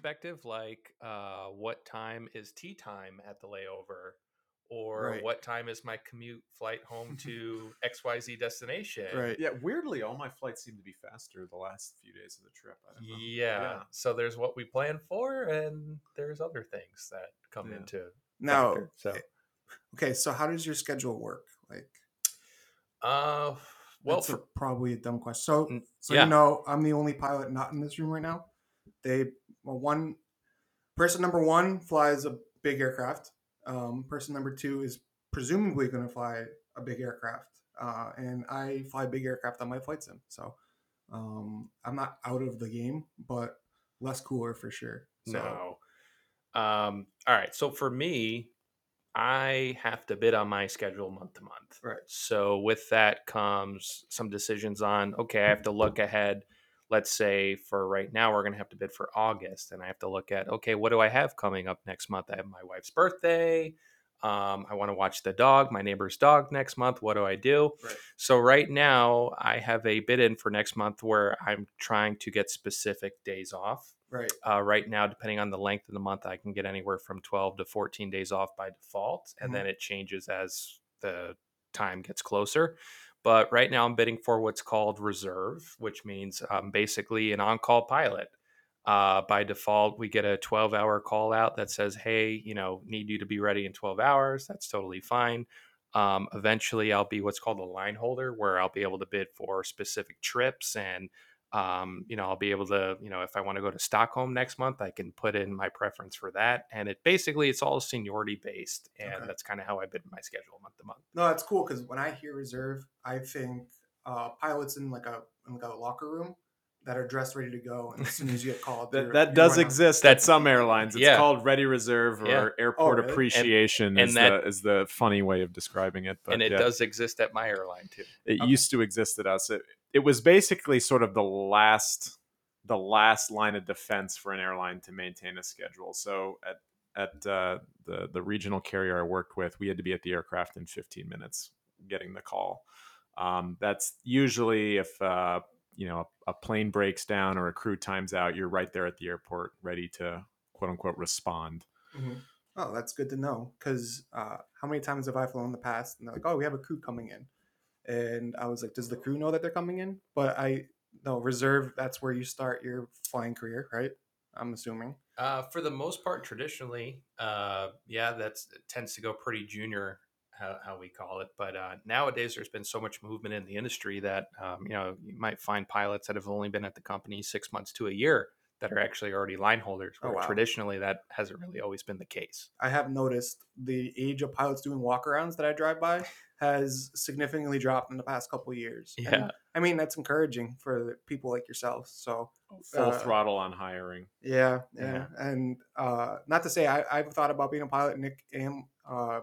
perspective, like uh, what time is tea time at the layover, or Right. what time is my commute flight home to X Y Z destination? Right. Yeah, weirdly, all my flights seem to be faster the last few days of the trip. I don't know. Yeah. So there's what we plan for, and there's other things that come Yeah. into Now, factor. So, okay, so how does your schedule work? Like, uh, well, that's a- probably a dumb question. So, Mm, so yeah. you know, I'm the only pilot not in this room right now. They, well, one person number one flies a big aircraft. Um, person number two is presumably going to fly a big aircraft, uh, and I fly big aircraft on my flight sim. So, um, I'm not out of the game, but less cooler for sure. So, no. Um, all right. So for me, I have to bid on my schedule month to month. Right. So with that comes some decisions on okay, I have to look ahead. Let's say for right now, we're going to have to bid for August, and I have to look at okay, what do I have coming up next month? I have my wife's birthday. Um, I want to watch the dog, my neighbor's dog next month. What do I do? Right. So right now, I have a bid in for next month where I'm trying to get specific days off. right, Uh, right now, depending on the length of the month, I can get anywhere from 12 to 14 days off by default, and Mhm. then it changes as the time gets closer. But right now, I'm bidding for what's called reserve, which means I'm basically an on call pilot. Uh, by default, we get a 12 hour call out that says, hey, you know, need you to be ready in 12 hours. That's totally fine. Um, eventually, I'll be what's called a line holder, where I'll be able to bid for specific trips and um, you know, I'll be able to, you know, if I want to go to Stockholm next month, I can put in my preference for that. And it basically it's all seniority based, and Okay. that's kind of how I bid my schedule month to month. No, that's cool because when I hear reserve, I think uh, pilots in like a in like a locker room that are dressed ready to go, and as soon as you get called, That, that you're does running out. exist That- at some airlines. It's Yeah. called ready reserve or Yeah. airport really? appreciation And- is, and that- the, is the funny way of describing it. But and it yeah, does exist at my airline too. It Okay. used to exist at us. It, it was basically sort of the last the last line of defense for an airline to maintain a schedule. So at at uh, the the regional carrier I worked with, we had to be at the aircraft in 15 minutes getting the call. Um, that's usually if uh, you know a, a plane breaks down or a crew times out, you're right there at the airport, ready to quote unquote respond. Mhm. Oh, that's good to know. Because uh, how many times have I flown in the past? And they're like, "Oh, we have a crew coming in," and I was like, "Does the crew know that they're coming in?" But I no reserve. That's where you start your flying career, right? I'm assuming. Uh, for the most part, traditionally, uh, yeah, that's it tends to go pretty junior, how, how we call it. But uh, nowadays, there's been so much movement in the industry that um, you know you might find pilots that have only been at the company six months to a year that are actually already line holders. Oh, wow. traditionally, that hasn't really always been the case. I have noticed the age of pilots doing walkarounds that I drive by has significantly dropped in the past couple of years. And, Yeah. I mean that's encouraging for people like yourself. So Full Uh, throttle on hiring. Yeah, yeah, Yeah. and uh, not to say I, I've thought about being a pilot. Nick and uh,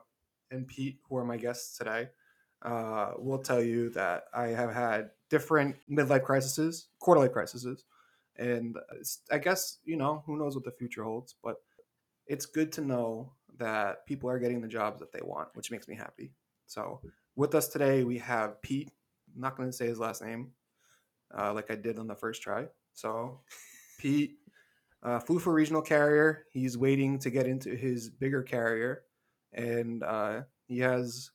and Pete, who are my guests today, uh, will tell you that I have had different midlife crises, quarter life crises, and I guess you know who knows what the future holds, but it's good to know that people are getting the jobs that they want, which makes me happy. So with us today, we have Pete. I'm not going to say his last name, uh, like I did on the first try. So Pete uh, flew for regional carrier. He's waiting to get into his bigger carrier, and uh, he has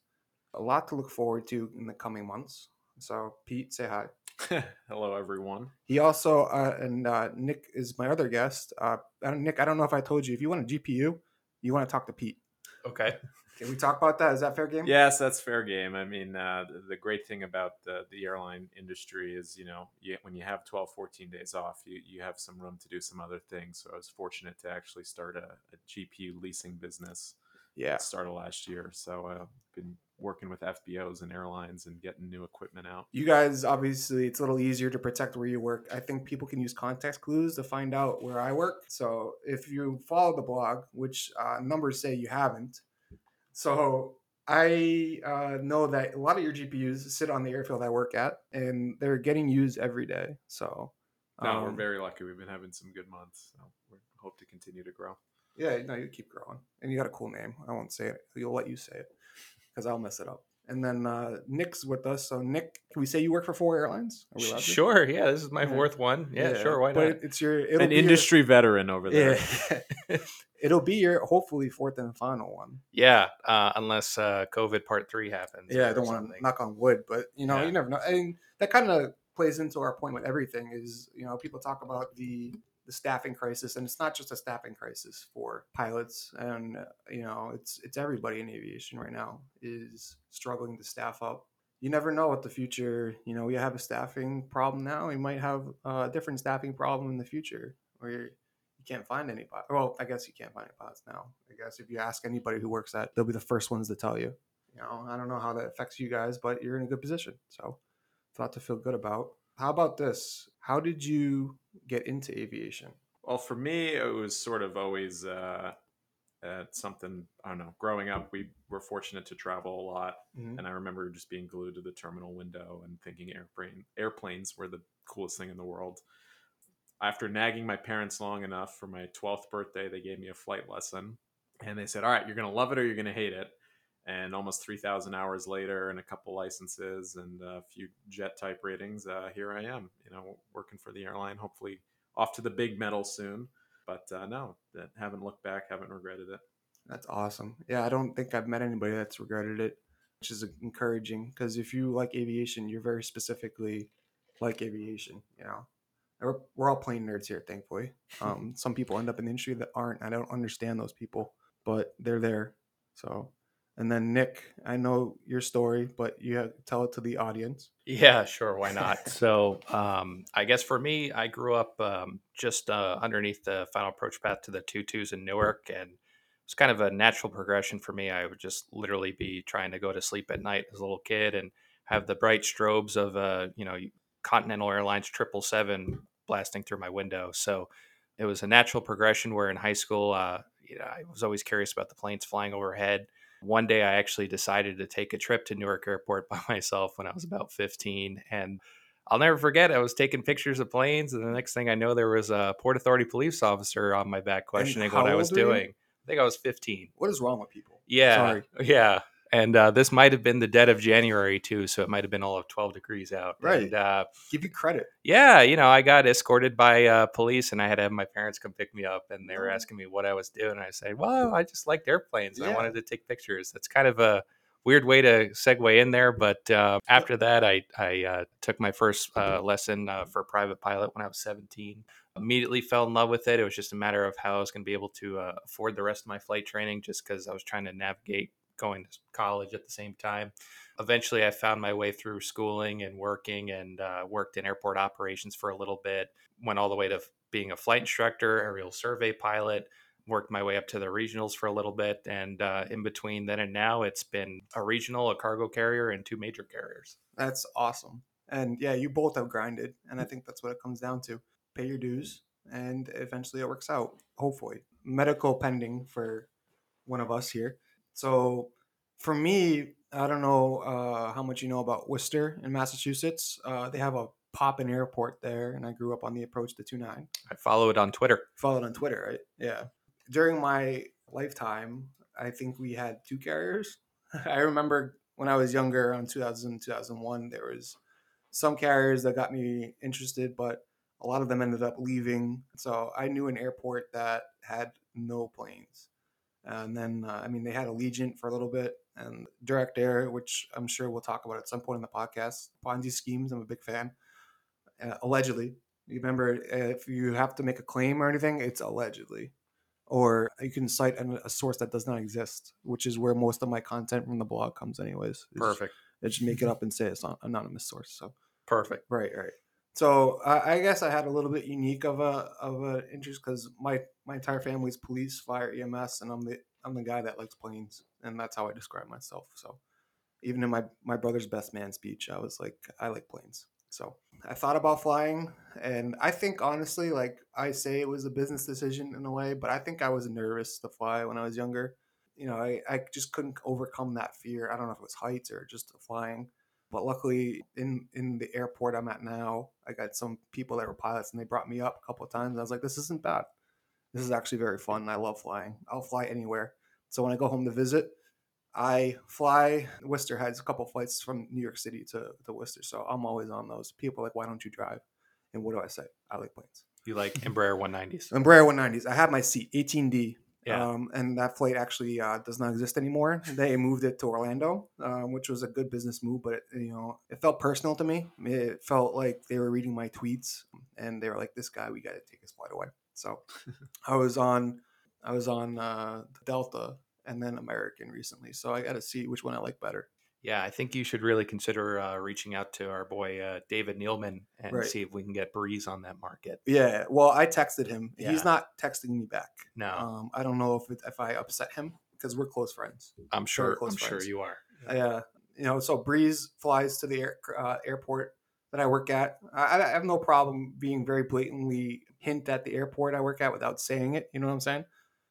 a lot to look forward to in the coming months. So, Pete, say hi. Hello, everyone. He also uh, and uh, Nick is my other guest. Uh, I Nick, I don't know if I told you. If you want a GPU, you want to talk to Pete. Okay. Can we talk about that? Is that fair game? Yes, that's fair game. I mean, uh, the, the great thing about the, the airline industry is, you know, you, when you have 12, 14 days off, you, you have some room to do some other things. So I was fortunate to actually start a, a GPU leasing business Yeah. at the start of last year. So I've been working with FBOs and airlines and getting new equipment out. You guys, obviously, it's a little easier to protect where you work. I think people can use context clues to find out where I work. So if you follow the blog, which uh, numbers say you haven't, so I uh, know that a lot of your GPUs sit on the airfield I work at, and they're getting used every day. So No, we're um, very lucky. We've been having some good months. So we hope to continue to grow. Yeah, no, you keep growing, and you got a cool name. I won't say it. You'll let you say it because I'll mess it up. And then uh, Nick's with us. So Nick, can we say you work for four airlines? Are we allowed to? Sure. Yeah, this is my Yeah. fourth one. Yeah, sure. Why but not? it's your it'll An be your- industry veteran over there. yeah. it'll be your hopefully fourth and final one. Yeah, uh, unless uh, COVID part three happens. Yeah, I don't want to knock on wood, but you know, Yeah. you never know. And that kind of plays into our point with everything is, you know, people talk about the the staffing crisis and it's not just a staffing crisis for pilots and you know, it's it's everybody in aviation right now is struggling to staff up. You never know what the future, you know, we have a staffing problem now, we might have a different staffing problem in the future where you're, can't find any pilots. Well, I guess you can't find any pilots now. I guess if you ask anybody who works at, they'll be the first ones to tell you. You know, I don't know how that affects you guys, but you're in a good position. So, it's a lot to feel good about. How about this? How did you get into aviation? Well, for me, it was sort of always uh, uh, something. I don't know. Growing up, we were fortunate to travel a lot, Mhm. and I remember just being glued to the terminal window and thinking airplane airplanes were the coolest thing in the world. After nagging my parents long enough for my 12th birthday, they gave me a flight lesson, and they said, "All right, you're gonna love it or you're gonna hate it." And almost 3,000 hours later, and a couple licenses and a few jet type ratings, uh, here I am. You know, working for the airline. Hopefully, off to the big metal soon. But uh, no, that haven't looked back, haven't regretted it. That's awesome. Yeah, I don't think I've met anybody that's regretted it, which is encouraging because if you like aviation, you're very specifically like aviation. You know, we're, we're all plane nerds here, thankfully. Um, some people end up in the industry that aren't. I don't understand those people, but they're there. So, and then Nick, I know your story, but you have, tell it to the audience. Yeah, sure. Why not? so, um, I guess for me, I grew up um, just uh, underneath the final approach path to the two twos in Newark, and it's kind of a natural progression for me. I would just literally be trying to go to sleep at night as a little kid and have the bright strobes of uh, you know Continental Airlines triple seven blasting through my window. So it was a natural progression. Where in high school, uh, you know, I was always curious about the planes flying overhead. One day, I actually decided to take a trip to Newark Airport by myself when I was about 15. And I'll never forget, I was taking pictures of planes. And the next thing I know, there was a Port Authority police officer on my back questioning what I was doing. I think I was 15. What is wrong with people? Yeah. Sorry. Yeah. And uh, this might have been the dead of January, too. So it might have been all of 12 degrees out. Right. And, uh, Give you credit. yeah, you know, I got escorted by uh, police and I had to have my parents come pick me up and they were Oh. asking me what I was doing. And I said, well, I just liked airplanes and I wanted to take pictures. That's kind of a weird way to segue in there. But uh, after that, I, I uh, took my first uh, lesson uh, for a private pilot when I was 17. Immediately fell in love with it. It was just a matter of how I was going to be able to uh, afford the rest of my flight training just because I was trying to navigate going to college at the same time eventually I found my way through schooling and working and uh, worked in airport operations for a little bit. Went all the way to being a flight instructor, aerial survey pilot. Worked my way up to the regionals for a little bit, and uh, in between then and now, it's been a regional, a cargo carrier, and two major carriers. That's awesome. And yeah, you both have grinded, and I think that's what it comes down to. Pay your dues, and eventually it works out. Hopefully, medical pending for one of us here. So, for me, I don't know uh, how much you know about Worcester in Massachusetts. Uh, they have a pop-in airport there, and I grew up on the approach to 29. I follow it on Twitter. Followed on Twitter, right? Yeah. During my lifetime, I think we had two carriers. I remember when I was younger, around 2000, 2001, there was some carriers that got me interested, but a lot of them ended up leaving. So I knew an airport that had no planes. And then, uh, I mean, they had Allegiant for a little bit and Direct Air, which I'm sure we'll talk about at some point in the podcast. Ponzi schemes, I'm a big fan. Uh, allegedly, you remember if you have to make a claim or anything, it's allegedly. Or you can cite an- a source that does not exist, which is where most of my content from the blog comes, anyways. is- Perfect. I just make it up and say it's not anonymous source. So Perfect. right, right. So I I guess I had a little bit unique of a of an interest because my my entire family's police, fire, EMS, and I'm the I'm the guy that likes planes, and that's how I describe myself. So even in my my brother's best man speech, I was like, I like planes. So I thought about flying, and I think honestly, like I say, it was a business decision in a way, but I think I was nervous to fly when I was younger. You know, I, I just couldn't overcome that fear. I don't know if it was heights or just flying. But luckily, in in the airport I'm at now, I got some people that were pilots, and they brought me up a couple of times. I was like, "This isn't bad. This is actually very fun. I love flying. I'll fly anywhere." So when I go home to visit, I fly. Worcester has a couple flights from New York City to, to Worcester, so I'm always on those. People are like, why don't you drive? And what do I say? I like planes. You like Embraer 190s? Embraer 190s. I have my seat, 18D. Yeah. Um, and that flight actually uh, does not exist anymore. They moved it to Orlando, um, which was a good business move, but it, you know, it felt personal to me. It felt like they were reading my tweets, and they were like, "This guy, we got to take his flight away." So, I was on, I was on uh, Delta and then American recently, so I got to see which one I like better. Yeah, I think you should really consider uh, reaching out to our boy uh, David Neeleman and Right. see if we can get Breeze on that market. Yeah, well, I texted him. Yeah. He's not texting me back. No, Um, I don't know if it, if I upset him because we're close friends. I'm sure. close I'm sure you are. Yeah, you know, so Breeze flies to the air, uh, airport that I work at. I, I have no problem being very blatantly hint at the airport I work at without saying it. You know what I'm saying?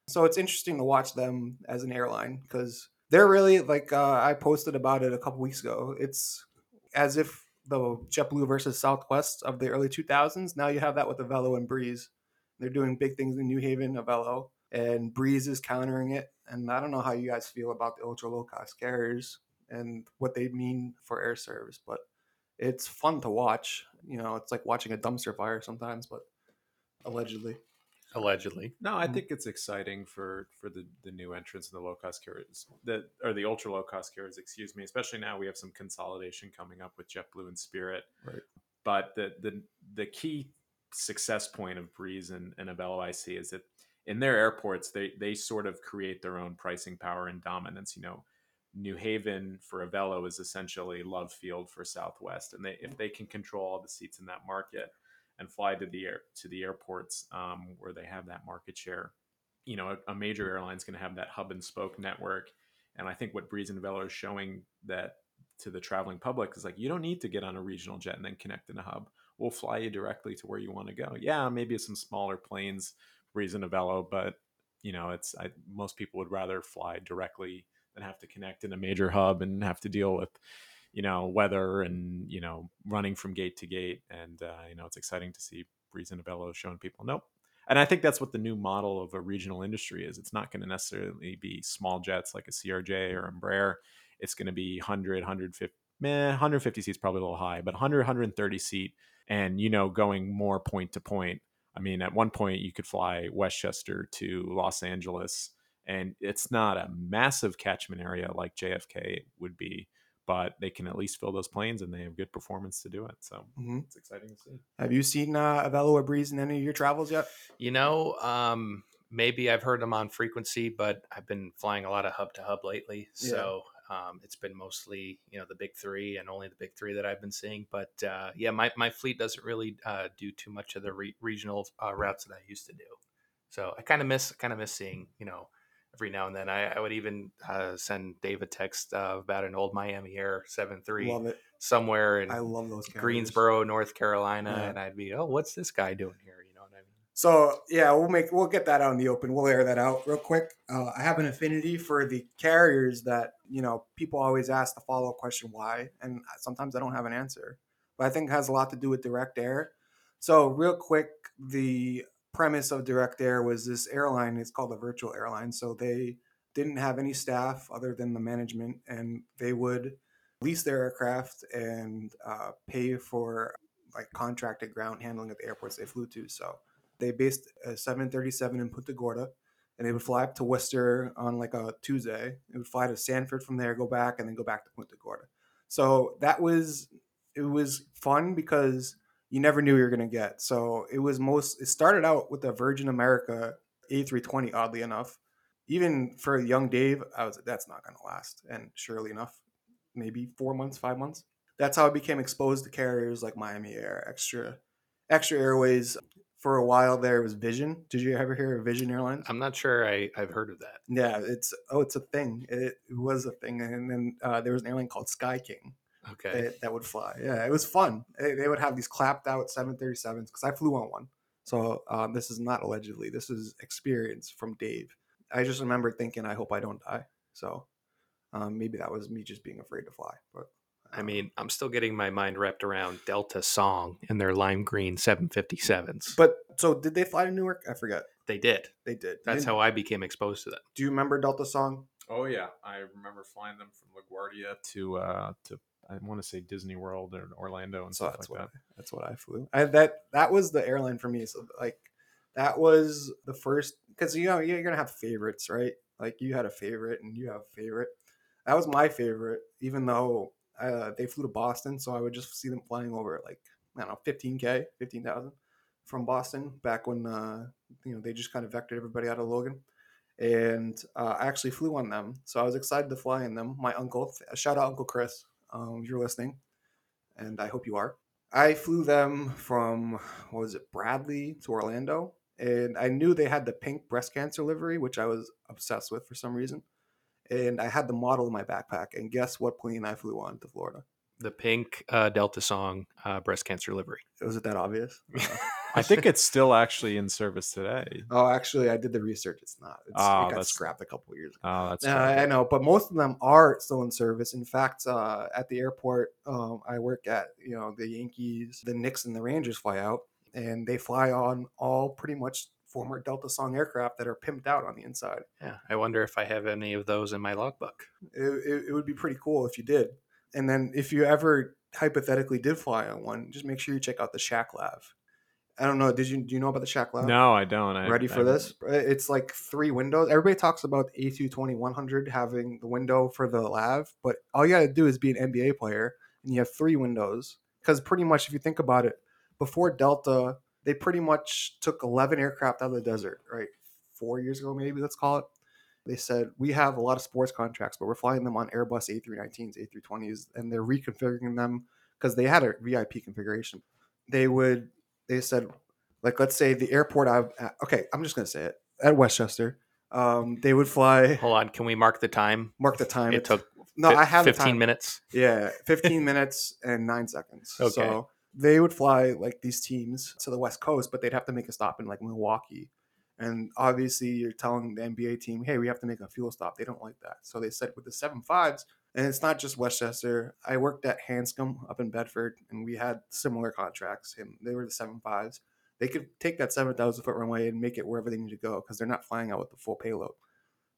So it's interesting to watch them as an airline because they're really like uh, I posted about it a couple weeks ago. It's as if the JetBlue versus Southwest of the early 2000s. Now you have that with Avelo and Breeze. They're doing big things in New Haven, Avelo, and Breeze is countering it. And I don't know how you guys feel about the ultra low cost carriers and what they mean for air service, but it's fun to watch. You know, it's like watching a dumpster fire sometimes, but allegedly. Allegedly. No, I Mm. think it's exciting for for the the new entrants and the low cost carriers that or the ultra low cost carriers, excuse me. Especially now we have some consolidation coming up with JetBlue and Spirit. Right. But the the the key success point of Breeze and, and of LOIC is that in their airports they they sort of create their own pricing power and dominance. You know, New Haven for Avelo is essentially Love Field for Southwest, and they if they can control all the seats in that market and fly to the air to the airports um, where they have that market share, you know, a, a major airline's going to have that hub and spoke network, and I think what Breeze and Avelo is showing that to the traveling public is like you don't need to get on a regional jet and then connect in a hub. We'll fly you directly to where you want to go. Yeah, maybe some smaller planes, Breeze and Avelo, but you know, it's I, most people would rather fly directly than have to connect in a major hub and have to deal with you know weather and you know running from gate to gate and uh, you know it's exciting to see breeze and Avelo showing people nope. And i think that's what the new model of a regional industry is. It's not going to necessarily be small jets like a crj or embraer. It's going to be 100 150 meh, 150 seats probably a little high but 100 130 seat and you know going more point to point. I mean at one point you could fly westchester to los angeles and it's not a massive catchment area like jfk would be but they can at least fill those planes and they have good performance to do it. So Mhm. it's exciting to see. Have you seen uh, Avelo or Breeze in any of your travels yet? You know, um, maybe I've heard them on frequency, but I've been flying a lot of hub to hub lately. Yeah. So um, it's been mostly, you know, the big three and only the big three that I've been seeing. But uh, yeah, my, my fleet doesn't really uh, do too much of the re- regional uh, routes that I used to do. So I kind of miss, kind of miss seeing, you know, every now and then. I, I would even uh, send Dave a text uh, about an old Miami Air seven three somewhere in I love those. Greensboro, North Carolina. Yeah. And I'd be, oh, what's this guy doing here? You know what I mean? So yeah, we'll make we'll get that out in the open. We'll air that out real quick. Uh, I have an affinity for the carriers that you know people always ask the follow up question why, and sometimes I don't have an answer. But I think it has a lot to do with direct air. So real quick, the premise of direct air was this airline. It's called a virtual airline. So they didn't have any staff other than the management, and they would lease their aircraft and uh, pay for like contracted ground handling at the airports they flew to. So they based a 737 in Punta Gorda, and they would fly up to Worcester on like a Tuesday. It would fly to Sanford from there, go back, and then go back to Punta Gorda. So that was it was fun because you never knew you were gonna get. So it was most. It started out with the Virgin America A320. Oddly enough, even for young Dave, I was like, that's not gonna last. And surely enough, maybe four months, five months. That's how I became exposed to carriers like Miami Air, Extra, Xtra Airways. For a while there was Vision. Did you ever hear of Vision Airlines? I'm not sure I, I've heard of that. Yeah, it's oh, it's a thing. It, it was a thing, and then uh, there was an airline called Sky King Okay. that, that would fly. Yeah, it was fun. They, they would have these clapped out 737s because I flew on one. So um, this is not allegedly. This is experience from Dave. I just remember thinking, I hope I don't die. So um, maybe that was me just being afraid to fly. But I mean, I'm still getting my mind wrapped around Delta Song and their lime green 757s. but so did they fly to Newark? I forget. they did. They did. That's Didn't- how I became exposed to them. Do you remember Delta Song? Oh yeah, I remember flying them from LaGuardia to uh, to I want to say Disney World or Orlando and So stuff that's like what that. I, that's what I flew. I, that that was the airline for me. So like that was the first because you know you're gonna have favorites, right? Like you had a favorite and you have a favorite. That was my favorite, even though uh, they flew to Boston, so I would just see them flying over like I don't know, 15k, 15,000 from Boston back when uh, you know they just kind of vectored everybody out of Logan. And uh, I actually flew on them, so I was excited to fly in them. My uncle, shout out Uncle Chris, um, if you're listening, and I hope you are. I flew them from what was it, Bradley to Orlando, and I knew they had the pink breast cancer livery, which I was obsessed with for some reason. And I had the model in my backpack, and guess what plane I flew on to Florida? The pink uh, Delta Song uh, breast cancer livery. Was it that obvious? Uh, I think it's still actually in service today. oh, actually, I did the research. It's not. It's, Oh, it got that's- scrapped a couple of years ago. Oh, that's Yeah. I know, but most of them are still in service. In fact, uh, at the airport um, I work at, you know, the Yankees, the Knicks, and the Rangers fly out, and they fly on all pretty much former Delta Song aircraft that are pimped out on the inside. Yeah, I wonder if I have any of those in my logbook. It, it, it would be pretty cool if you did. And then if you ever hypothetically did fly on one, just make sure you check out the Shaq Lav. I don't know. Did you do you know about the Shaq Lav? No, I don't. I, ready for I- this? Uh, it's like three windows. Everybody talks about the A220 100 having the window for the lav, but all you got to do is be an NBA player and you have three windows. Because pretty much, if you think about it, before Delta, they pretty much took 11 aircraft out of the desert, right? Four years ago, maybe, let's call it. They said, We have a lot of sports contracts, but we're flying them on Airbus A319s, A320s, and they're reconfiguring them because they had a VIP configuration. They would, they said, like let's say the airport I've at- okay, I'm just gonna say it at Westchester. Um, they would fly. Hold on, can we mark the time? Mark the time. It took no, I have 15 time. minutes. Yeah, 15 minutes and nine seconds. Okay. So they would fly like these teams to the West Coast, but they'd have to make a stop in like Milwaukee. And obviously, you're telling the NBA team, hey, we have to make a fuel stop. They don't like that. So they said with the seven fives, and it's not just Westchester. I worked at Hanscom up in Bedford, and we had similar contracts, and they were the seven fives. They could take that 7,000 foot runway and make it wherever they need to go because they're not flying out with the full payload.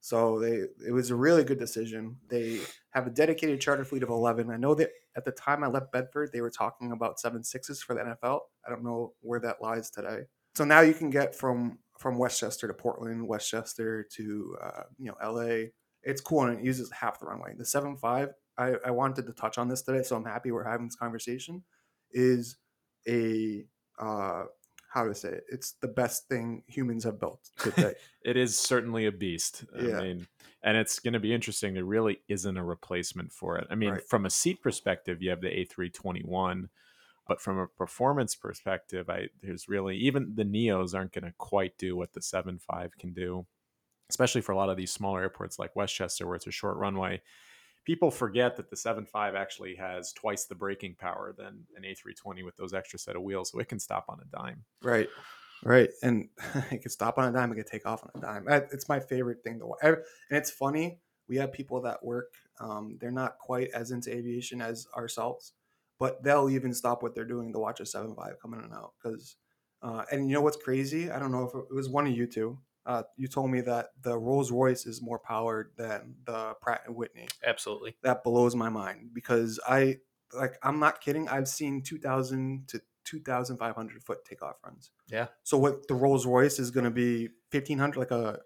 So they it was a really good decision. They have a dedicated charter fleet of 11. I know that at the time I left Bedford, they were talking about seven sixes for the NFL. I don't know where that lies today. So now you can get from from Westchester to Portland, Westchester to uh, you know LA. It's cool and it uses half the runway. The seven five. I, I wanted to touch on this today, so I'm happy we're having this conversation. Is a uh, how to say it? It's the best thing humans have built today. It is certainly a beast. Yeah. I mean, and it's going to be interesting. There really isn't a replacement for it. I mean, Right. from a seat perspective, you have the A321, but from a performance perspective, I there's really even the Neos aren't going to quite do what the 7.5 can do, especially for a lot of these smaller airports like Westchester, where it's a short runway. People forget that the 7.5 actually has twice the braking power than an A320 with those extra set of wheels, so it can stop on a dime. Right. Right. And it can stop on a dime, it can take off on a dime. It's my favorite thing to watch. And it's funny. We have people that work, um, they're not quite as into aviation as ourselves, but they'll even stop what they're doing to watch a 7.5 come in and out. Because, uh, and you know what's crazy? I don't know if it was one of you two. Uh, you told me that the Rolls Royce is more powered than the Pratt and Whitney Absolutely. that blows my mind because I like I'm not kidding. I've seen 2,000 to 2,500 foot takeoff runs. Yeah. So what the Rolls Royce is going to be 1,500, like a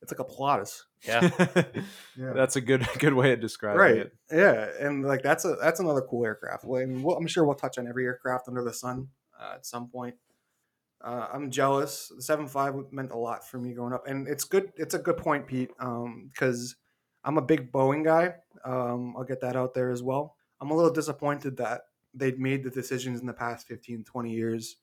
it's like a Pilatus. Yeah. Yeah. That's a good good way of describing right. it. Yeah, and like that's a that's another cool aircraft. Well, and we'll, I'm sure we'll touch on every aircraft under the sun uh, at some point. Uh, I'm jealous. The 7.5 meant a lot for me growing up, and it's good. It's a good point, Pete, because I'm a big Boeing guy. Um, I'll get that out there as well. I'm a little disappointed that they've made the decisions in the past 15, 20 years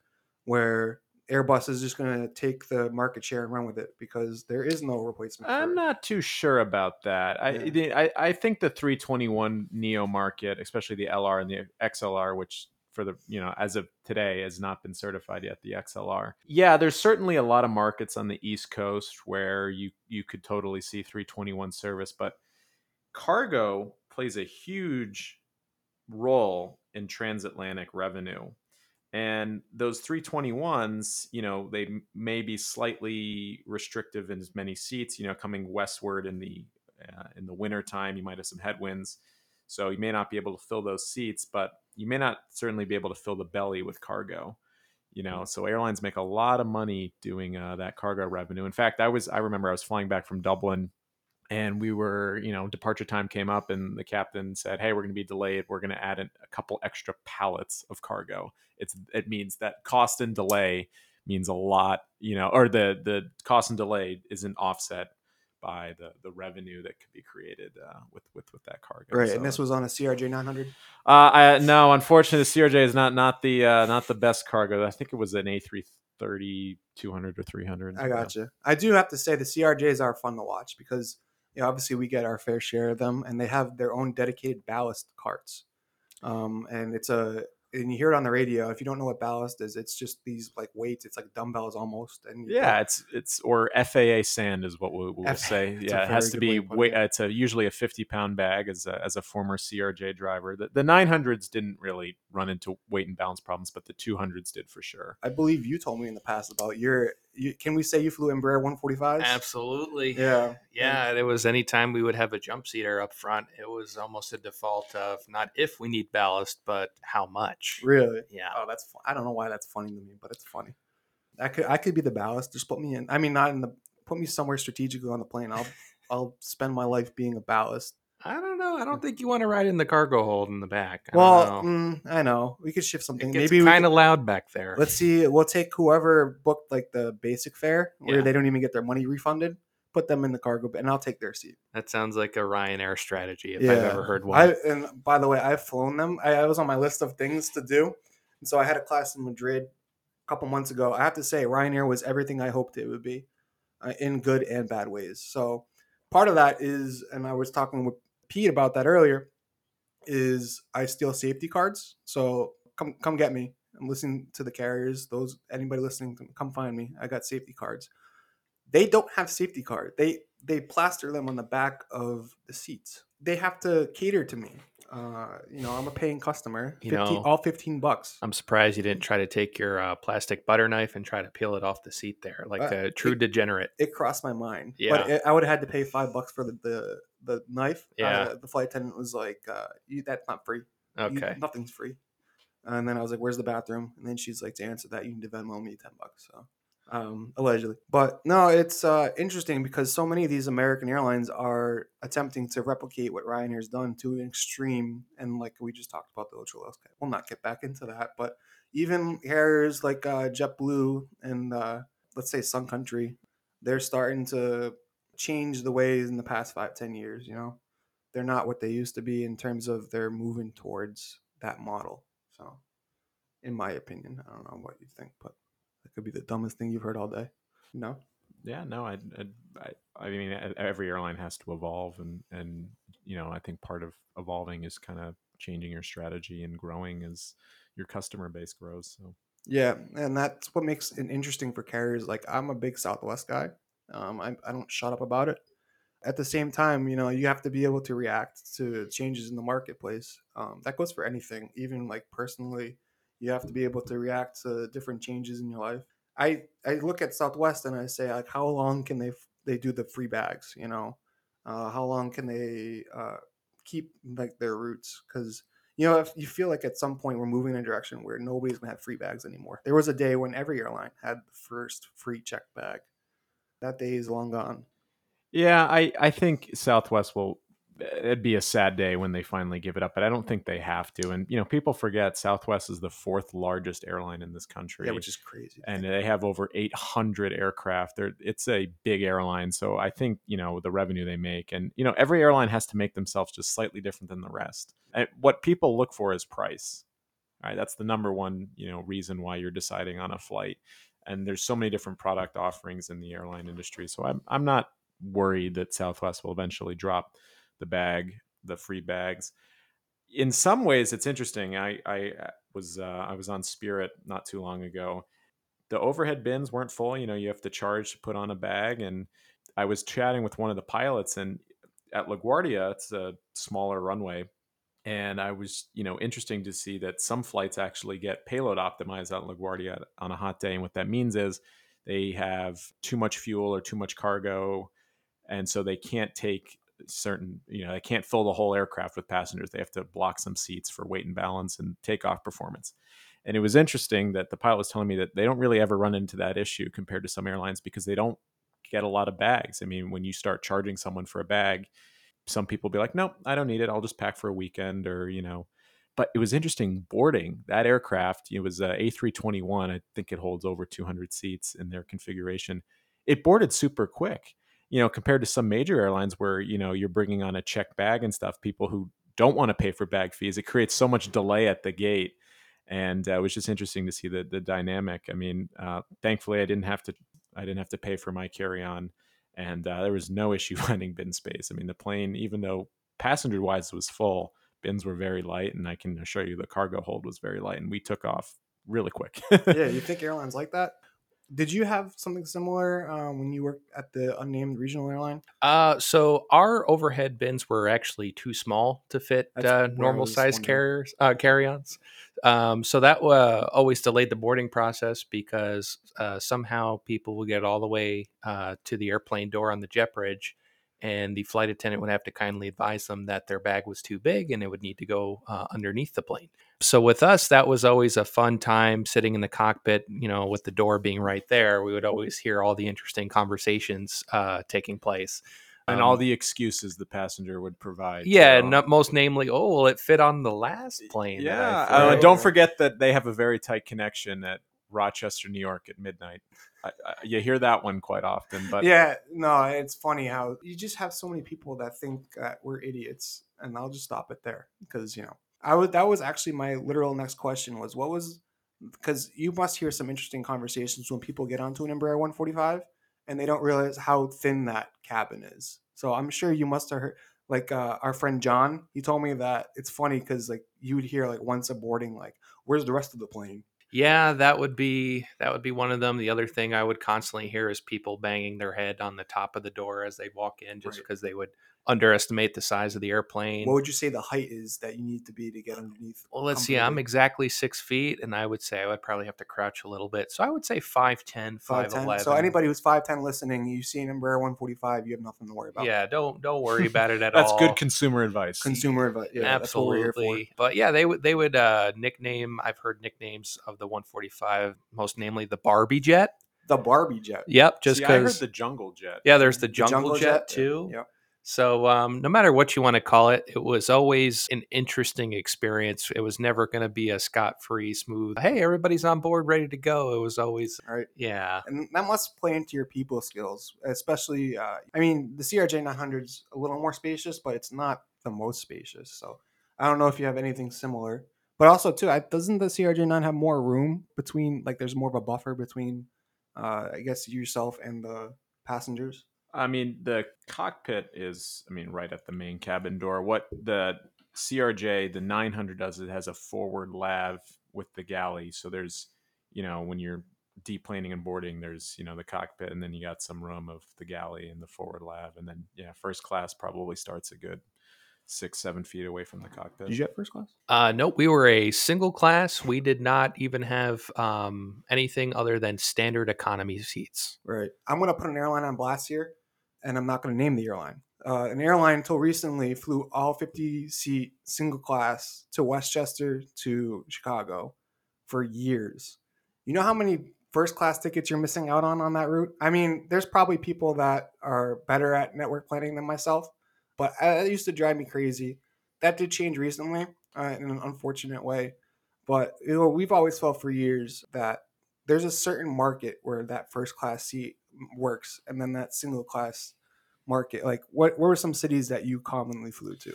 where Airbus is just going to take the market share and run with it because there is no replacement. I'm not too sure about that. I, Yeah. I I think the 321 Neo market, especially the LR and the XLR, which for the you know as of today has not been certified yet, the XLR. Yeah, there's certainly a lot of markets on the East Coast where you you could totally see 321 service, but cargo plays a huge role in transatlantic revenue. And those 321s, you know, they may be slightly restrictive in as many seats, you know, coming westward in the uh, in the winter time, you might have some headwinds. So you may not be able to fill those seats, but you may not certainly be able to fill the belly with cargo. You know, so airlines make a lot of money doing uh, that cargo revenue. In fact, I was I remember I was flying back from Dublin and we were you know departure time came up and the captain said hey we're going to be delayed we're going to add in a couple extra pallets of cargo it's it means that cost and delay means a lot you know or the the cost and delay isn't offset by the the revenue that could be created uh, with with with that cargo Right, So, and this was on a CRJ 900. uh, I, no unfortunately the crj is not not the uh, not the best cargo i think it was an a330 200 or 300 I gotcha. I do have to say the CRJs are fun to watch because you know, obviously we get our fair share of them, and they have their own dedicated ballast carts. Um, and it's a and you hear it on the radio. If you don't know what ballast is, it's just these like weights. It's like dumbbells almost. And Yeah, put- it's it's or FAA sand is what we'll, we'll FAA, say. Yeah, it has to be way of putting weight. it. It's a usually a fifty pound bag. As a, as a former CRJ driver, the the nine hundreds didn't really run into weight and balance problems, but the two hundreds did for sure. I believe you told me in the past about your. You, can we say you flew Embraer 145s? Absolutely. Yeah. Yeah, and it was anytime we would have a jump seater up front, it was almost a default of not if we need ballast, but how much. Really? Yeah. Oh, that's. I don't know why that's funny to me, but it's funny. I could. I could be the ballast. Just put me in. I mean, not in the. Put me somewhere strategically on the plane. I'll. I'll spend my life being a ballast. I don't know. I don't think you want to ride in the cargo hold in the back. I Well, know. mm, I know we could shift something. Maybe we kind of loud back there. Let's see. We'll take whoever booked like the basic fare, where Yeah. they don't even get their money refunded. Put them in the cargo, and I'll take their seat. That sounds like a Ryanair strategy if I've ever heard one. I and by the way, I've flown them. I, I was on my list of things to do, and so I had a class in Madrid a couple months ago. I have to say, Ryanair was everything I hoped it would be, uh, in good and bad ways. So part of that is, and I was talking with Pete about that earlier, is I steal safety cards. So come come get me. I'm listening to the carriers. Those anybody listening, come find me. I got safety cards. They don't have safety card. They they plaster them on the back of the seats. They have to cater to me. Uh, you know, I'm a paying customer. You know- all 15 bucks. I'm surprised you didn't try to take your uh, plastic butter knife and try to peel it off the seat there, like Uh, a true it- degenerate. It crossed my mind. Yeah. But it, I would have had to pay five bucks for the the, the knife. Yeah. Uh, the flight attendant was like, uh, you, "That's not free. You- Okay. nothing's free." And then I was like, "Where's the bathroom?" And then she's like, "To answer that, you need to Venmo me ten bucks." So, um, allegedly, but no, it's uh, interesting because so many of these American airlines are attempting to replicate what Ryanair's done to an extreme, and like we just talked about the ultra low sky. We'll not get back into that, but even carriers like uh, JetBlue and uh, let's say Sun Country, they're starting to change the ways in the past five, ten years. You know, they're not what they used to be in terms of they're moving towards that model. So, in my opinion, I don't know what you think, but that could be the dumbest thing you've heard all day. No, Yeah, no, I, I, I, mean, every airline has to evolve, and and you know, I think part of evolving is kind of changing your strategy and growing as your customer base grows. So yeah, and that's what makes it interesting for carriers. Like I'm a big Southwest guy. Um, I, I don't shut up about it. At the same time, you know, you have to be able to react to changes in the marketplace. Um, that goes for anything, even like personally. You have to be able to react to different changes in your life. I I look at Southwest and I say like, how long can they they do the free bags? You know, uh, how long can they uh, keep like their roots? Because you know, if you feel like at some point we're moving in a direction where nobody's gonna have free bags anymore. There was a day when every airline had the first free check bag. That day is long gone. yeah, I, I think Southwest will. It'd be a sad day when they finally give it up, but I don't think they have to. And you know, people forget Southwest is the fourth largest airline in this country. Yeah, which is crazy. and they have over 800 aircraft. They're, it's a big airline, so I think you know the revenue they make, and you know every airline has to make themselves just slightly different than the rest. And what people look for is price. All right, that's the number one you know reason why you're deciding on a flight. And there's so many different product offerings in the airline industry, so I'm I'm not worried that Southwest will eventually drop the bag, the free bags. In some ways it's interesting i i uh, was uh, i was on spirit not too long ago. The overhead bins weren't full you know you have to charge to put on a bag and i was chatting with one of the pilots and at laguardia it's a smaller runway and i was you know interesting to see that some flights actually get payload optimized at laguardia on a hot day and what that means is they have too much fuel or too much cargo and so they can't take certain you know they can't fill the whole aircraft with passengers. They have to block some seats for weight and balance and takeoff performance. And it was interesting that the pilot was telling me that they don't really ever run into that issue compared to some airlines because they don't get a lot of bags. I mean when you start charging someone for a bag some people be like nope i don't need it i'll just pack for a weekend or you know but it was interesting boarding that aircraft it was a a321 i think it holds over 200 seats in their configuration it boarded super quick you know, compared to some major airlines where, you know, you're bringing on a check bag and stuff, people who don't want to pay for bag fees, it creates so much delay at the gate. And uh, it was just interesting to see the, the dynamic. I mean, uh, thankfully I didn't have to, I didn't have to pay for my carry on and uh, there was no issue finding bin space. I mean, the plane, even though passenger wise was full, bins were very light and I can assure you the cargo hold was very light and we took off really quick. yeah, you think airlines like that? Did you have something similar um, when you worked at the unnamed regional airline? Uh, so our overhead bins were actually too small to fit uh, normal size wondering. carriers uh, carry-ons. Um, so that uh, always delayed the boarding process because uh, somehow people would get all the way uh, to the airplane door on the jet bridge, and the flight attendant would have to kindly advise them that their bag was too big and it would need to go uh, underneath the plane. So with us, that was always a fun time sitting in the cockpit, you know, with the door being right there. We would always hear all the interesting conversations uh, taking place. and all Um, the excuses the passenger would provide. yeah, so- no, most namely, oh, well, it fit on the last plane. Yeah. Uh, don't forget that they have a very tight connection at Rochester, New York at midnight. I, I, you hear that one quite often, but yeah, no, it's funny how you just have so many people that think that we're idiots, and I'll just stop it there because you know I was that was actually my literal next question was what was because you must hear some interesting conversations when people get onto an Embraer 145 and they don't realize how thin that cabin is. So I'm sure you must have heard like uh, our friend John. He told me that it's funny because like you would hear like once a boarding like where's the rest of the plane Yeah, that would be that would be one of them. The other thing I would constantly hear is people banging their head on the top of the door as they walk in, just Right. because they would underestimate the size of the airplane. what would you say the height is that you need to be to get underneath Well, let's see. I'm exactly six feet, and I would say I would probably have to crouch a little bit. So I would say 5'10", 5'10". 5'11". So anybody who's 5'10 listening, you see an Embraer 145, you have nothing to worry about. yeah, don't don't worry about it at that's all. That's good consumer advice. Consumer advice. Yeah, that's what we're here for. Absolutely. But yeah, they would they would uh, nickname. I've heard nicknames of the 145, most namely the Barbie Jet. The Barbie jet. Yep, just See, I heard because. the jungle jet. yeah, there's the The Jungle, Jet, yeah, too. Yeah. So um, no matter what you want to call it, it was always an interesting experience. It was never going to be a scot free, smooth. Hey, everybody's on board, ready to go. It was always right. yeah. And that must play into your people skills, especially. Uh, I mean, the CRJ 900 is a little more spacious, but it's not the most spacious. So I don't know if you have anything similar. But also, too, I, doesn't the CRJ 9 have more room between, like, there's more of a buffer between, uh, I guess, yourself and the passengers? I mean, the cockpit is, I mean, right at the main cabin door. What the CRJ, the 900 does, it has a forward lav with the galley. So there's, you know, when you're deplaning and boarding, there's, you know, the cockpit, and then you got some room of the galley and the forward lav. And then, yeah, first class probably starts a good six, seven feet away from the cockpit. Did you have first class? Uh, nope, we were a single class. We did not even have um, anything other than standard economy seats. Right. I'm going to put an airline on blast here, and I'm not going to name the airline. Uh, an airline until recently flew all 50 seat single class to Westchester to Chicago for years. You know how many first class tickets you're missing out on on that route? I mean, there's probably people that are better at network planning than myself, but it used to drive me crazy. That did change recently uh, in an unfortunate way. But you know, we've always felt for years that there's a certain market where that first class seat works, and then that single class market. Like, what, what were some cities that you commonly flew to?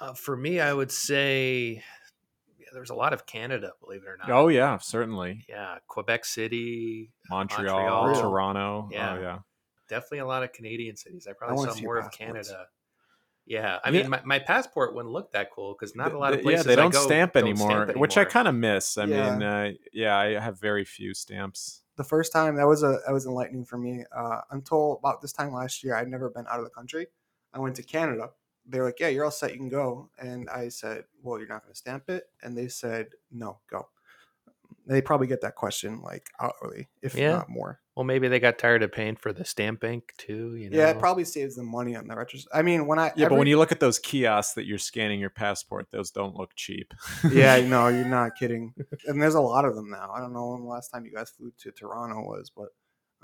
Uh, for me, I would say yeah, there's a lot of Canada, believe it or not. Oh, yeah, certainly. yeah, Quebec City, Montreal, Montreal. Toronto. Yeah. Oh, yeah. definitely a lot of Canadian cities. I I probably wanna saw see your more of. Canada. Yeah, I Yeah. mean, my, my passport wouldn't look that cool because not a lot of places. Yeah, they don't, go stamp, don't anymore, stamp which I kind of miss. I Yeah. mean, uh, yeah, I have very few stamps. The first time that was a that was enlightening for me. Uh, until about this time last year, I'd never been out of the country. I went to Canada. They were like, "Yeah, you're all set. You can go." And I said, "Well, you're not going to stamp it." And they said, "No, go." They probably get that question like hourly, if Yeah. not more. Well, maybe they got tired of paying for the stamp bank too. You know? Yeah, it probably saves them money on the retros. I mean, when I Yeah, but when you look at those kiosks that you're scanning your passport, those don't look cheap. yeah, no, you're not kidding. And there's a lot of them now. I don't know when the last time you guys flew to Toronto was, but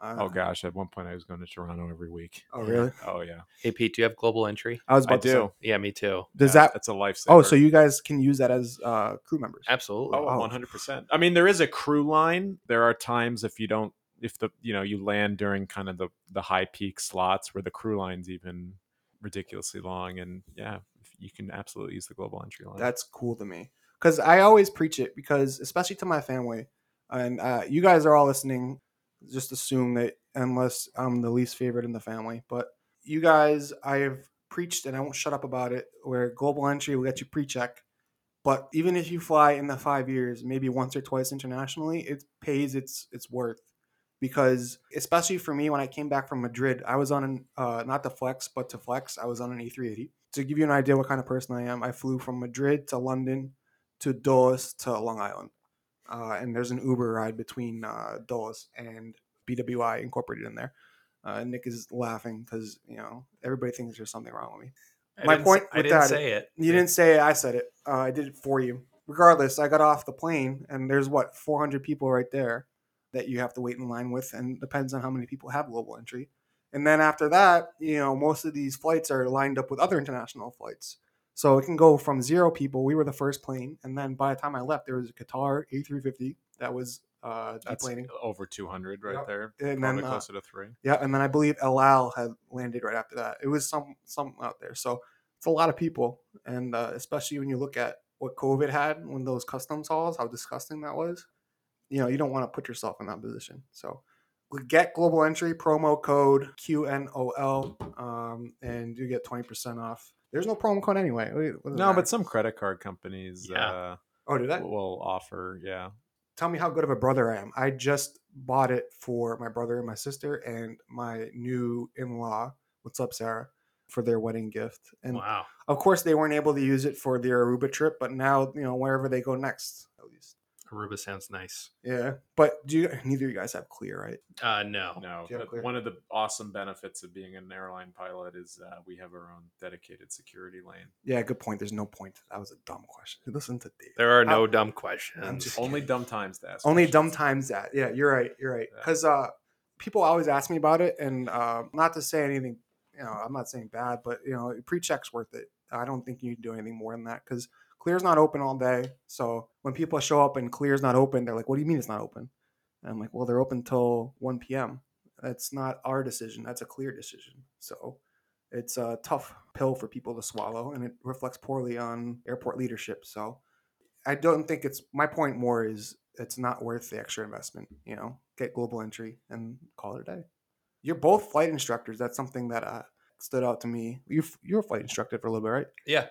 uh, oh gosh, at one point I was going to Toronto every week. oh really? Oh yeah, Hey Pete, do you have global entry? I was I about to say. Yeah, me too. Does Yeah, that? That's a lifesaver. Oh, so you guys can use that as uh, crew members? Absolutely. Oh, Oh. 100%. I mean, there is a crew line. There are times if you don't, if the, you know, you land during kind of the, the high peak slots where the crew line's even ridiculously long. And yeah, you can absolutely use the global entry line. That's cool to me because I always preach it because, especially to my family, and uh, you guys are all listening. Just assume that unless I'm the least favorite in the family, but you guys, I've preached and I won't shut up about it. Where global entry will get you pre-check, but even if you fly in the five years, maybe once or twice internationally, it pays its its worth. Because especially for me, when I came back from Madrid, I was on an uh, not the flex, but to flex, I was on an A380. To give you an idea what kind of person I am, I flew from Madrid to London to Dulles to Long Island, uh, and there's an Uber ride between uh, Dulles and BWI incorporated in there. Uh, Nick is laughing because you know everybody thinks there's something wrong with me. I my point I with didn't that- say it. You didn't say it, I said it. Uh, I did it for you. Regardless, I got off the plane and there's what 400 people right there that you have to wait in line with, and depends on how many people have global entry. And then after that, you know, most of these flights are lined up with other international flights. So it can go from zero people. We were the first plane, and then by the time I left, there was a Qatar A350 that was uh, That's deplaning. over 200 right Yep. there. And Probably then, uh, closer to three. Yeah, and then I believe El Al had landed right after that. It was some some out there, so it's a lot of people, and uh, especially when you look at what COVID had when those customs halls, how disgusting that was. You know, you don't want to put yourself in that position. So get global entry promo code QNOL, um, and you get twenty percent off. There's no promo code anyway. What- what does it No, matter? but some credit card companies Yeah. uh, oh, did that? will offer, yeah. tell me how good of a brother I am. I just bought it for my brother and my sister and my new in-law. What's up, Sarah? For their wedding gift, and Wow. of course they weren't able to use it for their Aruba trip, but now you know wherever they go next, at least. Aruba sounds nice. Yeah, but do you? Neither of you guys have Clear, right? Uh, no. No, Do you have but clear- one of the awesome benefits of being an airline pilot is uh, we have our own dedicated security lane. Yeah, good point. There's no point. That was a dumb question. Listen to Dave. There are no How- dumb questions. just- Only dumb times to ask. Only questions. dumb times that. Yeah, you're right. You're right. Yeah. Because uh, people always ask me about it, and uh, not to say anything, you know, I'm not saying bad, but you know, pre-check's worth it. I don't think you need to do anything more than that because Clear's not open all day. So when people show up and Clear's not open, they're like, "What do you mean it's not open?" And I'm like, "Well, they're open till 1 p.m. That's not our decision. That's a Clear decision." So it's a tough pill for people to swallow, and it reflects poorly on airport leadership. So I don't think it's my point. More is it's not worth the extra investment. You know, get global entry and call it a day. You're both flight instructors. That's something that uh, stood out to me. You you're a flight instructor for a little bit, right? Yeah.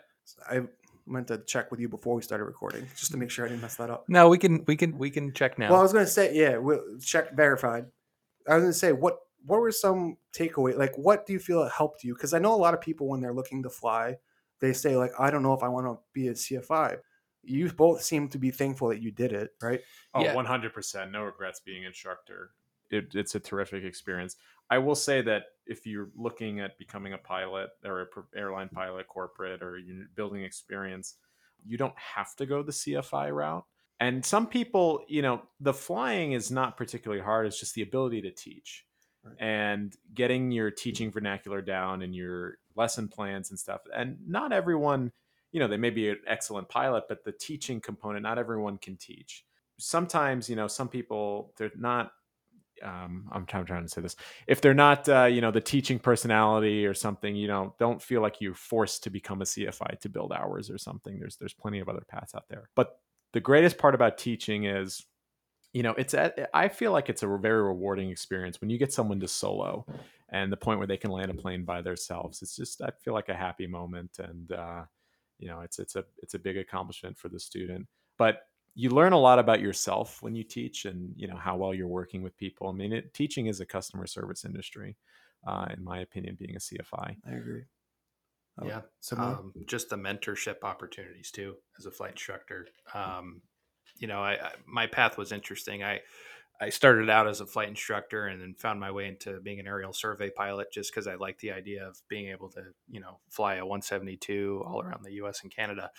I meant to check with you before we started recording, just to make sure I didn't mess that up. No, we can we can we can check now. Well, I was gonna say, yeah, we'll check verified. I was gonna say, what what were some takeaway? Like, what do you feel helped you? Because I know a lot of people when they're looking to fly, they say like, I don't know if I want to be a CFI. You both seem to be thankful that you did it, right? Oh, Yeah. 100%. No regrets being instructor. It, it's a terrific experience. I will say that if you're looking at becoming a pilot or a airline pilot, corporate, or you're building experience, you don't have to go the CFI route. And some people, you know, the flying is not particularly hard. It's just the ability to teach Right. and getting your teaching vernacular down and your lesson plans and stuff. And not everyone, you know, they may be an excellent pilot, but the teaching component, not everyone can teach sometimes you know some people they're not um, I'm trying, to say this. If they're not, uh, you know, the teaching personality or something, you know, don't feel like you're forced to become a CFI to build hours or something. There's there's plenty of other paths out there. But the greatest part about teaching is, you know, it's I feel like it's a very rewarding experience when you get someone to solo, and the point where they can land a plane by themselves. It's just I feel like a happy moment, and uh, you know, it's it's a it's a big accomplishment for the student. But you learn a lot about yourself when you teach and you know how well you're working with people i mean it, teaching is a customer service industry uh, in my opinion being a cfi I agree. Oh, Yeah. Similar. um, just the mentorship opportunities too as a flight instructor um, you know, I, I my path was interesting. I I started out as a flight instructor and then found my way into being an aerial survey pilot just because I liked the idea of being able to, you know, fly a 172 all around the US and Canada.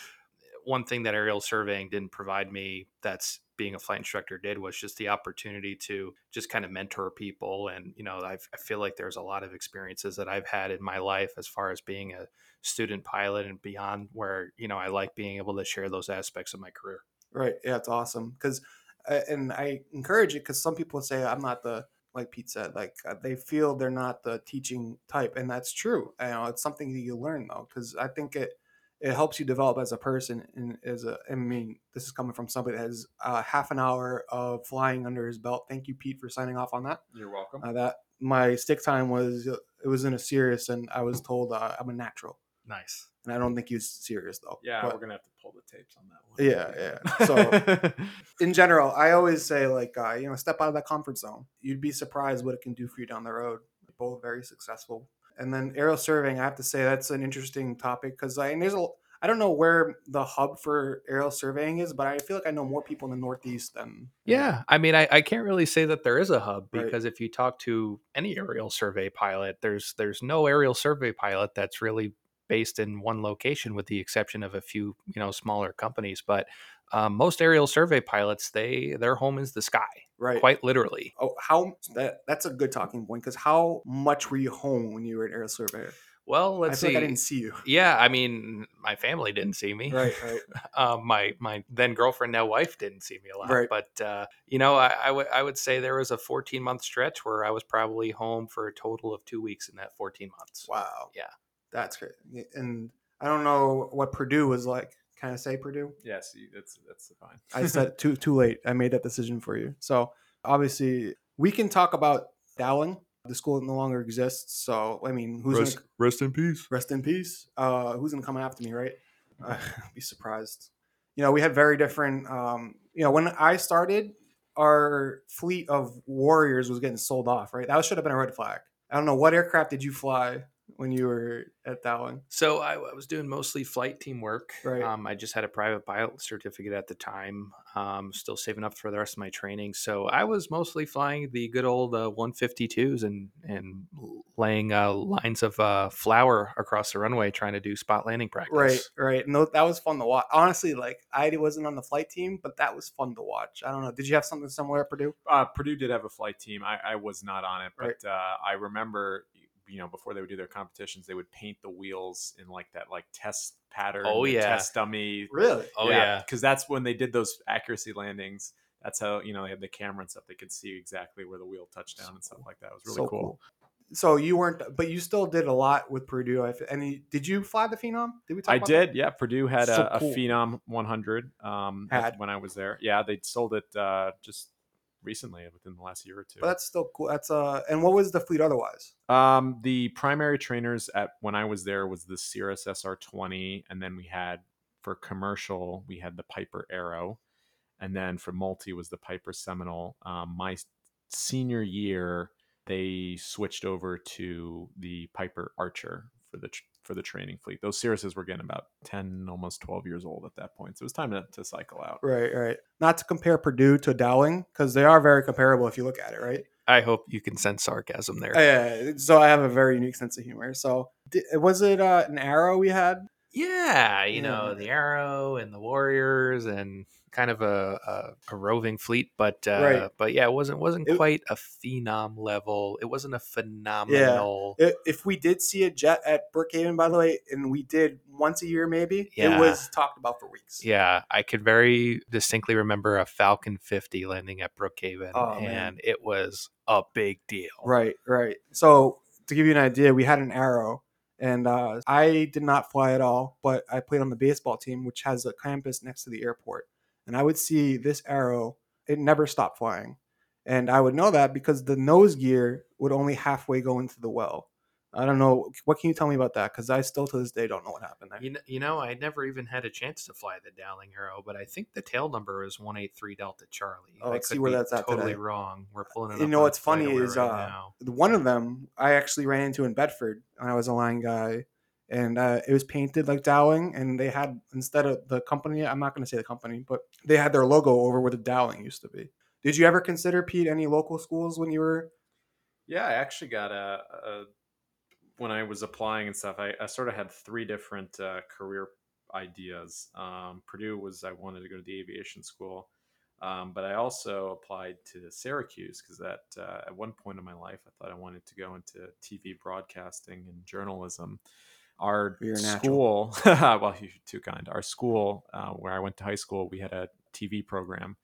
One thing that aerial surveying didn't provide me that's being a flight instructor did was just the opportunity to just kind of mentor people. And, you know, I've, I feel like there's a lot of experiences that I've had in my life as far as being a student pilot and beyond where, you know, I like being able to share those aspects of my career. Right. Yeah, it's awesome because, uh, and I encourage it because some people say I'm not the like Pete said, like uh, they feel they're not the teaching type, and that's true. You know, it's something that you learn though, because I think it it helps you develop as a person. And as a, I mean, this is coming from somebody that has uh, half an hour of flying under his belt. Thank you, Pete, for signing off on that. You're welcome. Uh, that my stick time was it was in a Cirrus and I was told uh, I'm a natural, Nice. and I don't think he's serious though. yeah, But- we're gonna have to pull the tapes on that one. Yeah, yeah. So in general, I always say like uh, you know, step out of that comfort zone. You'd be surprised what it can do for you down the road. Both very successful. And then aerial surveying, I have to say that's an interesting topic because I and there's a I don't know where the hub for aerial surveying is, but I feel like I know more people in the Northeast than Yeah, I mean, I, I can't really say that there is a hub Right. because if you talk to any aerial survey pilot, there's there's no aerial survey pilot that's really based in one location, with the exception of a few you know smaller companies. But um, most aerial survey pilots, they their home is the sky, right. quite literally. Oh, how that that's a good talking point because how much were you home when you were an aerial surveyor? Well, let's I see. like I didn't see you. yeah, I mean, my family didn't see me. Right, right. um, my my then girlfriend, now wife, didn't see me a lot. Right. But uh, you know, I, I would I would say there was a 14 month stretch where I was probably home for a total of two weeks in that 14 months. Wow. Yeah. That's great. And I don't know what Purdue was like. Can I say Purdue? yes, you- that's that's fine. I said too too late. I made that decision for you. So obviously we can talk about Dowling. The school no longer exists. So I mean, who's rest, gonna rest in peace. rest in peace? Uh, who's gonna come after me, right? Uh, I'd be surprised. You know, we had very different. Um, you know, when I started, our fleet of warriors was getting sold off. Right, that should have been a red flag. I don't know what aircraft did you fly when you were at that one? So I, I was doing mostly flight team work. Right. Um, I just had a private pilot certificate at the time. Um, still saving up for the rest of my training. So I was mostly flying the good old uh, 152s and and laying uh, lines of uh, flour across the runway, trying to do spot landing practice. Right, right. No, that was fun to watch. Honestly, like I wasn't on the flight team, but that was fun to watch. I don't know. Did you have something similar at Purdue? Uh, Purdue did have a flight team. I, I was not on it, but Right. uh, I remember, you know, before they would do their competitions, they would paint the wheels in like that, like test pattern. Oh, yeah. test dummy. Really? Oh yeah. because that's when they did those accuracy landings. That's how you know they had the camera and stuff. They could see exactly where the wheel touched down and stuff like that. It was really So cool. So you weren't, but you still did a lot with Purdue. I f- And did you fly the Phenom? Did we talk I about did. Yeah, Purdue had So a, cool. a Phenom 100 um, Had. when I was there. Yeah, they sold it uh, just recently, within the last year or two. But that's still cool. That's uh. And what was the fleet otherwise? Um, the primary trainers at when I was there was the Cirrus SR20, and then we had for commercial we had the Piper Arrow, and then for multi was the Piper Seminole. Um, my senior year, they switched over to the Piper Archer for the tr- for the training fleet. Those Cirruses were getting about ten, almost twelve years old at that point, so it was time to, to cycle out. Right, right. Not to compare Purdue to Dowling because they are very comparable if you look at it, right? I hope you can sense sarcasm there. Yeah. So I have a very unique sense of humor. So was it uh, an arrow we had? Yeah, you know the Arrow and the Warriors and kind of a a, a roving fleet, but uh, Right. but yeah, it wasn't wasn't It- quite a phenom level. It wasn't a phenomenal. I- If we did see a jet at Brookhaven, by the way, and we did once a year, maybe Yeah. it was talked about for weeks. Yeah, I could very distinctly remember a Falcon 50 landing at Brookhaven, Oh, man. and it was a big deal. Right, right. So to give you an idea, we had an arrow, and uh, I did not fly at all, but I played on the baseball team, which has a campus next to the airport, and I would see this arrow. It never stopped flying, and I would know that because the nose gear would only halfway go into the well. I don't know. What can you tell me about that? Because I still to this day don't know what happened there. You know, you know, I never even had a chance to fly the Dowling Arrow, but I think the tail number is one eight three Delta Charlie. Oh, I let's see where that's at Totally today. wrong. We're pulling it. You up know on what's funny is, right uh, one of them I actually ran into in Bedford when I was a line guy, and uh, it was painted like Dowling, and they had instead of the company, I'm not going to say the company, but they had their logo over where the Dowling used to be. Did you ever consider Pete any local schools when you were? Yeah, I actually got a, a when I was applying and stuff. I, I sort of had three different uh, career ideas. Um, Purdue was I wanted to go to the aviation school, um, but I also applied to Syracuse because that uh, at one point in my life I thought I wanted to go into TV broadcasting and journalism. Our You're a natural. school, well, you're too kind. Our school, uh, where I went to high school, we had a TV program,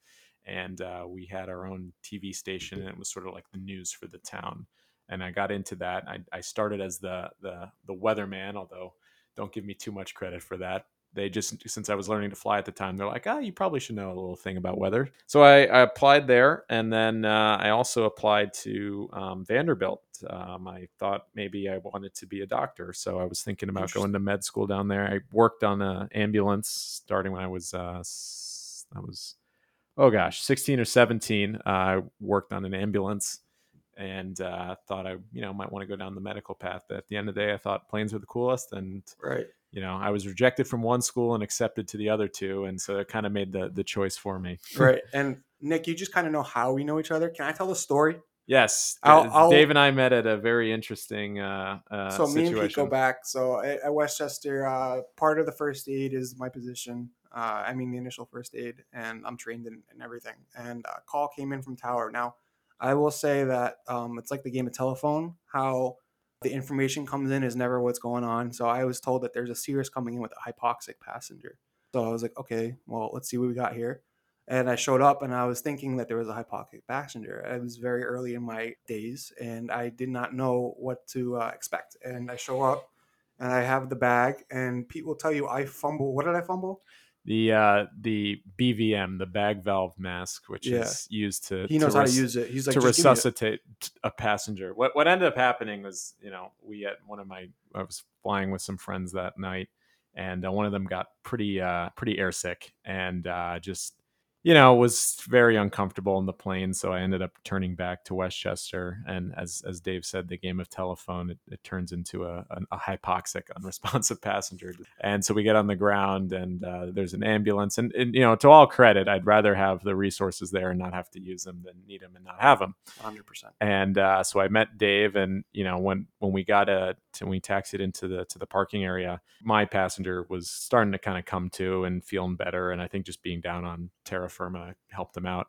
and uh, we had our own TV station, and it was sort of like the news for the town. And I got into that. I, I started as the the the weatherman, although don't give me too much credit for that. They just since I was learning to fly at the time, they're like, ah, you probably should know a little thing about weather. So I, I applied there, and then uh, I also applied to um, Vanderbilt. Um, I thought maybe I wanted to be a doctor, so I was thinking about going to med school down there. I worked on an ambulance starting when I was uh, I was oh gosh, 16 or 17. Uh, I worked on an ambulance and uh, thought I, you know, might want to go down the medical path. But at the end of the day, I thought planes were the coolest, and Right. you know, I was rejected from one school and accepted to the other two, and so it kind of made the the choice for me. Right. And Nick, you just kind of know how we know each other. Can I tell the story? Yes, I'll- D- I'll- Dave and I met at a very interesting uh, uh, so me and Pete go back. So at, at Westchester, uh, part of the first aid is my position. Uh, I mean the initial first aid, and I'm trained in, in everything. And a call came in from Tower. Now, I will say that um, it's like the game of telephone. How the information comes in is never what's going on. So I was told that there's a Cirrus coming in with a hypoxic passenger. So I was like, okay, well, let's see what we got here. And I showed up and I was thinking that there was a hypoxic passenger. I was very early in my days and I did not know what to uh, expect. And I show up and I have the bag, and Pete will tell you I fumble. What did I fumble? The uh, the BVM, the bag valve mask, which Yeah. is used to He knows to how to use it. He's like to "Just give me it." resuscitate a passenger. What what ended up happening was, you know, we at one of my I was flying with some friends that night, and uh, one of them got pretty uh, pretty airsick and uh, just you know was very uncomfortable in the plane. So I ended up turning back to Westchester, and as as Dave said, the game of telephone it, it turns into a, a, a hypoxic, unresponsive passenger, and so we get on the ground, and uh, there's an ambulance, and, and you know, to all credit, I'd rather have the resources there and not have to use them than need them and not have them 100%. and uh, so I met Dave, and you know when when we got a when we taxied into the to the parking area, my passenger was starting to kind of come to and feeling better, and I think just being down on terra firma helped him out.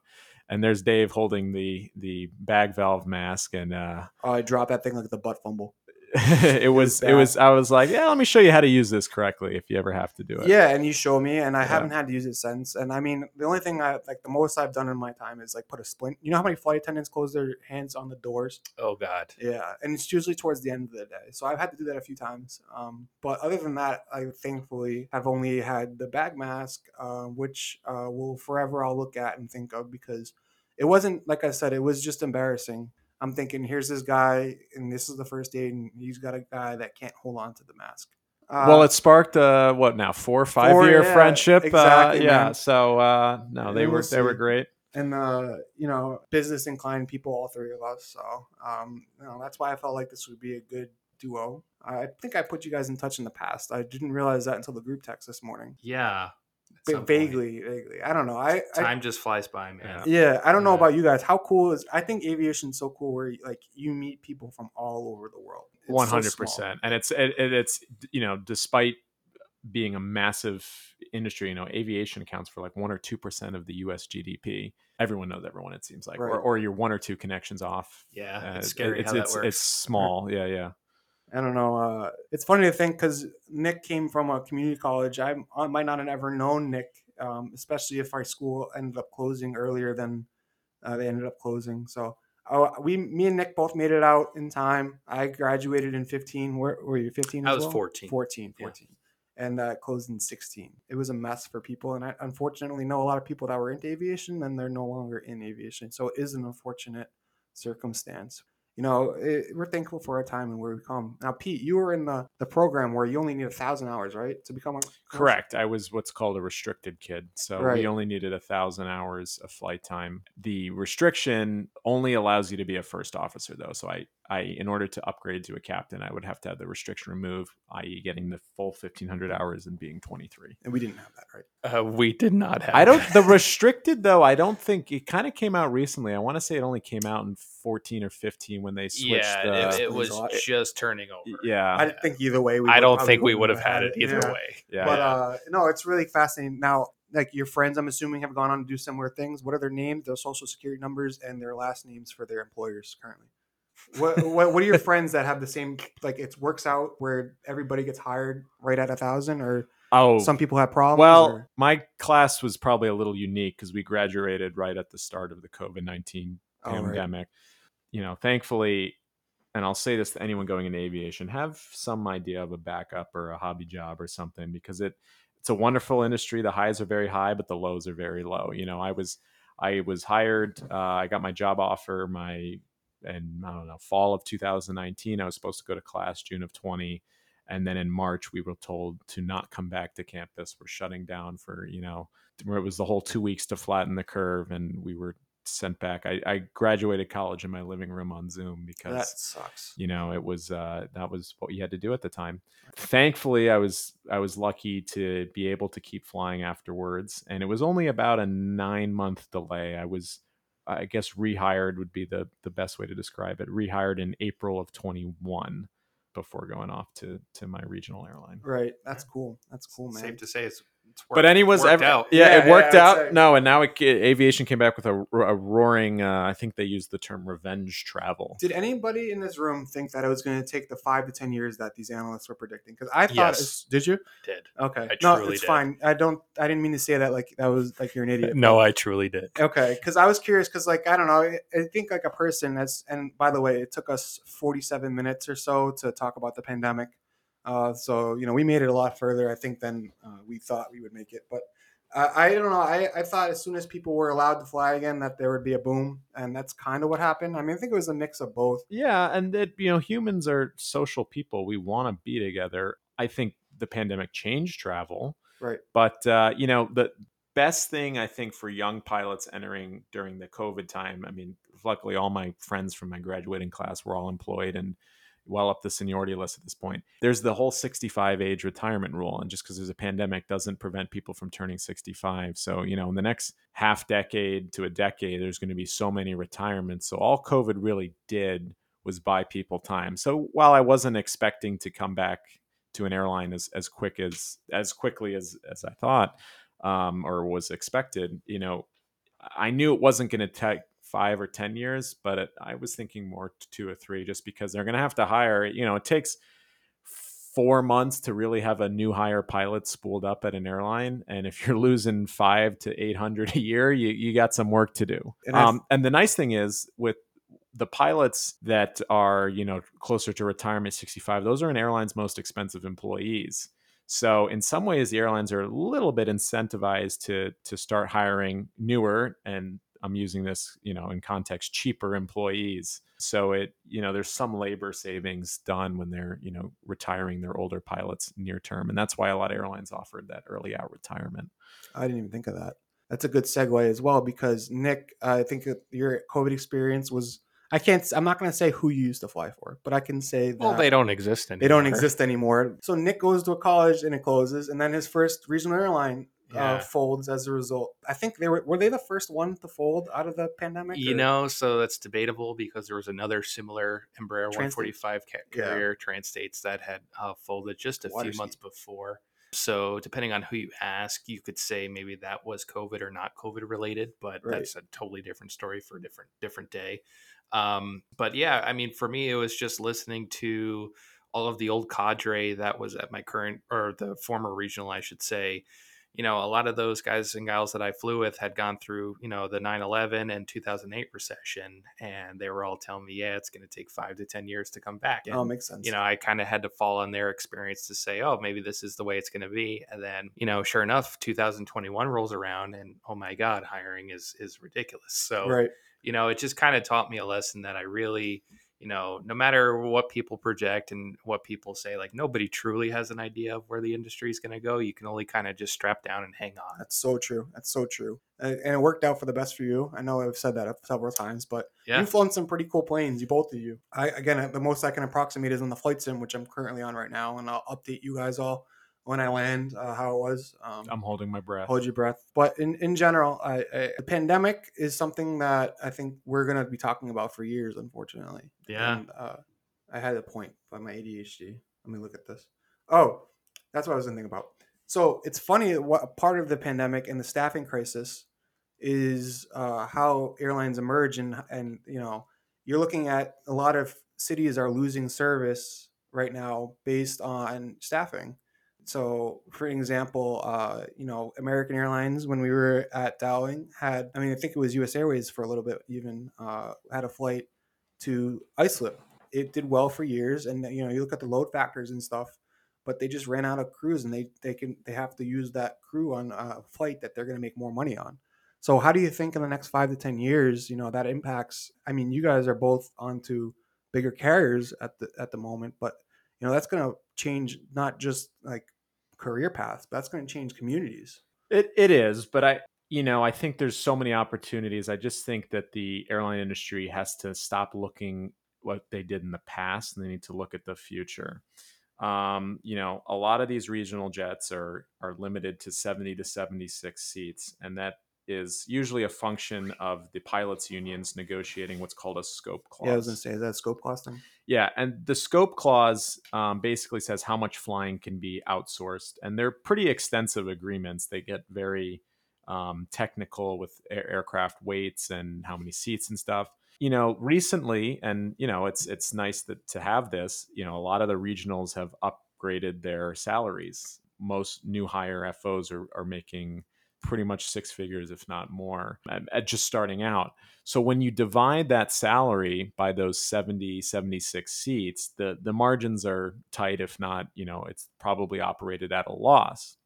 And there's Dave holding the the bag valve mask, and uh, Oh, I dropped that thing like the butt fumble. it was was it was I was like, yeah, let me show you how to use this correctly if you ever have to do it. Yeah, and you show me, and I Yeah. haven't had to use it since. And I mean, the only thing I like the most I've done in my time is like put a splint. You know how many flight attendants close their hands on the doors? Oh God. Yeah, and it's usually towards the end of the day. So I've had to do that a few times. Um, but other than that, I thankfully have only had the bag mask, uh, which uh, will forever I'll look at and think of because it wasn't like I said, it was just embarrassing. I'm thinking, here's this guy, and this is the first aid, and he's got a guy that can't hold on to the mask. Uh, well, it sparked uh, what now four or five Four, year yeah, friendship. exactly, uh, yeah, man. so uh, no, they were they were great. and uh, you know, business inclined people, all three of us. So, um, you know, that's why I felt like this would be a good duo. I think I put you guys in touch in the past. I didn't realize that until the group text this morning. Yeah. At But point. vaguely, vaguely. I don't know. I, I Time just flies by, man. yeah, I don't know about you guys. How cool is? I think aviation's so cool where like you meet people from all over the world. One hundred percent, and it's it, it- it's you know despite being a massive industry, you know, aviation accounts for like one or two percent of the U.S. GDP. Everyone knows everyone. It seems like, or, Right. or you're one or two connections off. Yeah, Uh, it's scary It's how it's, that works. it's small. Yeah, yeah. I don't know. Uh, it's funny to think because Nick came from a community college. I, I might not have ever known Nick, um, especially if our school ended up closing earlier than uh, they ended up closing. So uh, we, me and Nick both made it out in time. I graduated in 15. Where were you? 15? I as was well? 14. 14. Yeah. 14. And uh, closed in 16. It was a mess for people. And I unfortunately know a lot of people that were into aviation and they're no longer in aviation. So it is an unfortunate circumstance you know, it, we're thankful for our time and where we come. Now, Pete, you were in the, the program where you only need a thousand hours, right, to become a Correct. I was what's called a restricted kid. So Right. we only needed a thousand hours of flight time. The restriction only allows you to be a first officer though. So I I, in order to upgrade to a captain, I would have to have the restriction removed, i.e., getting the full 1500 hours and being 23. And we didn't have that, right? Uh, we did not have. I don't. that. The restricted though, I don't think it kind of came out recently. I want to say it only came out in 14 or 15 when they switched. yeah, the, it, it It was was just turning over. yeah, I think either way, we I don't think we would wouldn't have had it either Yeah. way. yeah. But Yeah. uh, no, it's really fascinating. Now, like your friends, I'm assuming have gone on to do similar things. What are their names, their social security numbers, and their last names for their employers currently? What, what What are your friends that have the same? Like it works out where everybody gets hired right at a thousand, or oh, some people have problems. Well, or- my class was probably a little unique because we graduated right at the start of the COVID 19 Oh, right. pandemic. You know, thankfully, and I'll say this to anyone going into aviation, have some idea of a backup or a hobby job or something because it it's a wonderful industry. The highs are very high, but the lows are very low. You know, I was I was hired. Uh, I got my job offer my in I don't know fall of 2019. I was supposed to go to class June of 20, and then in March we were told to not come back to campus. We're shutting down for you know where it was the whole two weeks to flatten the curve, and we were sent back. I, I graduated college in my living room on Zoom because that sucks. you know it was uh, that was what you had to do at the time thankfully i was i was lucky to be able to keep flying afterwards and it was only about a nine month delay i was i guess rehired would be the the best way to describe it rehired in april of 21 before going off to to my regional airline Right. That's cool. That's cool, man. Safe to say it's, it's but anyone's worked ever, out. Yeah, Yeah, it worked yeah, out. say. No, and now it, aviation came back with a, a roaring. Uh, I think they used the term revenge travel. Did anybody in this room think that it was going to take the five to ten years that these analysts were predicting? Because I thought, Yes. it's- did you? Did Okay, I no, it's did. fine. I don't. I didn't mean to say that like that was like you're an idiot. no, I truly did. Okay, because I was curious because like I don't know. I, I think like a person that's and by the way, it took us 47 minutes or so to talk about the pandemic. Uh, so you know we made it a lot further I think than uh, we thought we would make it. But uh, I don't know. I, I thought as soon as people were allowed to fly again that there would be a boom, and that's kind of what happened. I mean, I think it was a mix of both. Yeah, and that you know humans are social people. We want to be together. I think the pandemic changed travel, Right. but uh, you know the best thing I think for young pilots entering during the COVID time. I mean, luckily all my friends from my graduating class were all employed and well up the seniority list at this point. There's the whole 65 age retirement rule, and just because there's a pandemic doesn't prevent people from turning 65. So you know, in the next half decade to a decade, there's going to be so many retirements. So all COVID really did was buy people time. So while I wasn't expecting to come back to an airline as, as quick as as quickly as as I thought um, or was expected, you know, I knew it wasn't going to take five or ten years, but it, I was thinking more two or three, just because they're going to have to hire. You know, it takes four months to really have a new hire pilot spooled up at an airline, and if you're losing five to eight hundred a year, you you got some work to do. And Um, and the nice thing is with the pilots that are you know closer to retirement 65 those are an airline's most expensive employees so in some ways the airlines are a little bit incentivized to to start hiring newer and i'm using this you know in context cheaper employees so it you know there's some labor savings done when they're you know retiring their older pilots near term and that's why a lot of airlines offered that early out retirement I didn't even think of that. That's a good segue as well because Nick, I think your COVID experience was. I can't. I'm not going to say who you used to fly for, but I can say that Well, they don't exist anymore. they don't exist anymore. So Nick goes to a college and it closes, and then his first regional airline Yeah. uh, folds as a result. I think they were were they the first one to fold out of the pandemic. You or- know, so that's debatable because there was another similar Embraer Trans- 145 ca- Yeah. carrier, Trans States, that had uh, folded just a Water few months before. So, depending on who you ask, you could say maybe that was COVID or not COVID related, but Right. that's a totally different story for a different different day. Um, but yeah, I mean, for me, it was just listening to all of the old cadre that was at my current or the former regional, I should say. You know, a lot of those guys and gals that I flew with had gone through, you know, the 9 11 and 2008 recession. And they were all telling me, yeah, it's going to take five to 10 years to come back. Oh, and, Oh, makes sense. you know, I kind of had to fall on their experience to say, oh, maybe this is the way it's going to be. And then, you know, sure enough, 2021 rolls around and oh my God, hiring is is ridiculous. So, right. you know, it just kind of taught me a lesson that I really, you know, no matter what people project and what people say, like nobody truly has an idea of where the industry is going to go. You can only kind of just strap down and hang on. That's so true. That's so true. And and it worked out for the best for you. I know I've said that several times, but Yeah. you've flown some pretty cool planes, you both of you. I again, the most I can approximate is on the flight sim, which I'm currently on right now, and I'll update you guys all when I land uh, how it was. Um, I'm holding my breath. hold your breath. But in, in general, I, I, the pandemic is something that I think we're going to be talking about for years, unfortunately. Yeah. And, uh, I had a point by my ADHD. Let me look at this. Oh, that's what I was thinking about. So it's funny what part of the pandemic and the staffing crisis is uh, how airlines emerge and and you know you're looking at a lot of cities are losing service right now based on staffing. So, for example, uh, you know, American Airlines, when we were at Dowling, had, I mean, I think it was US Airways for a little bit, even uh, had a flight to Islip. It did well for years. And, you know, you look at the load factors and stuff, but they just ran out of crews and they, they can, they have to use that crew on a flight that they're going to make more money on. So, how do you think in the next five to 10 years, you know, that impacts? I mean, you guys are both onto bigger carriers at the, at the moment, but, you know, that's going to change not just like career paths, but that's going to change communities. It it is, but I you know I think there's so many opportunities. I just think that the airline industry has to stop looking what they did in the past, and they need to look at the future. Um, you know, a lot of these regional jets are are limited to 70 to 76 seats, and that is usually a function of the pilots unions negotiating what's called a scope clause. Yeah, I was going to say, is that a scope clause thing? Yeah, and the scope clause um, basically says how much flying can be outsourced, and they're pretty extensive agreements. They get very um, technical with air- aircraft weights and how many seats and stuff. You know, recently, and you know, it's it's nice that to have this. You know, a lot of the regionals have upgraded their salaries. Most new hire FOs are, are making pretty much six figures, if not more, at, just starting out. So when you divide that salary by those 70, 76 seats, the, the margins are tight, if not, you know, it's probably operated at a loss.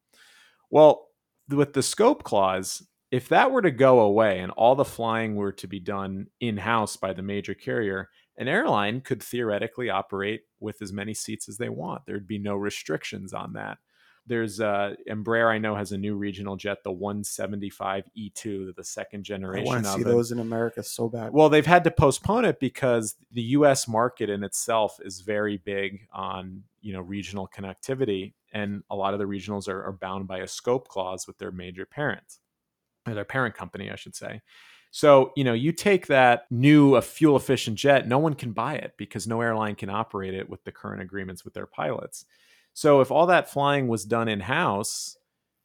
Well, with the scope clause, if that were to go away and all the flying were to be done in house by the major carrier, an airline could theoretically operate with as many seats as they want. There'd be no restrictions on that there's uh Embraer I know has a new regional jet, the 175 E2, the second generation. I want to see it. those in America so bad. Well, they've had to postpone it because the U.S. market in itself is very big on you know regional connectivity, and a lot of the regionals are, are bound by a scope clause with their major parents, or their parent company, I should say. So you know, you take that new a fuel efficient jet, no one can buy it because no airline can operate it with the current agreements with their pilots. So if all that flying was done in house,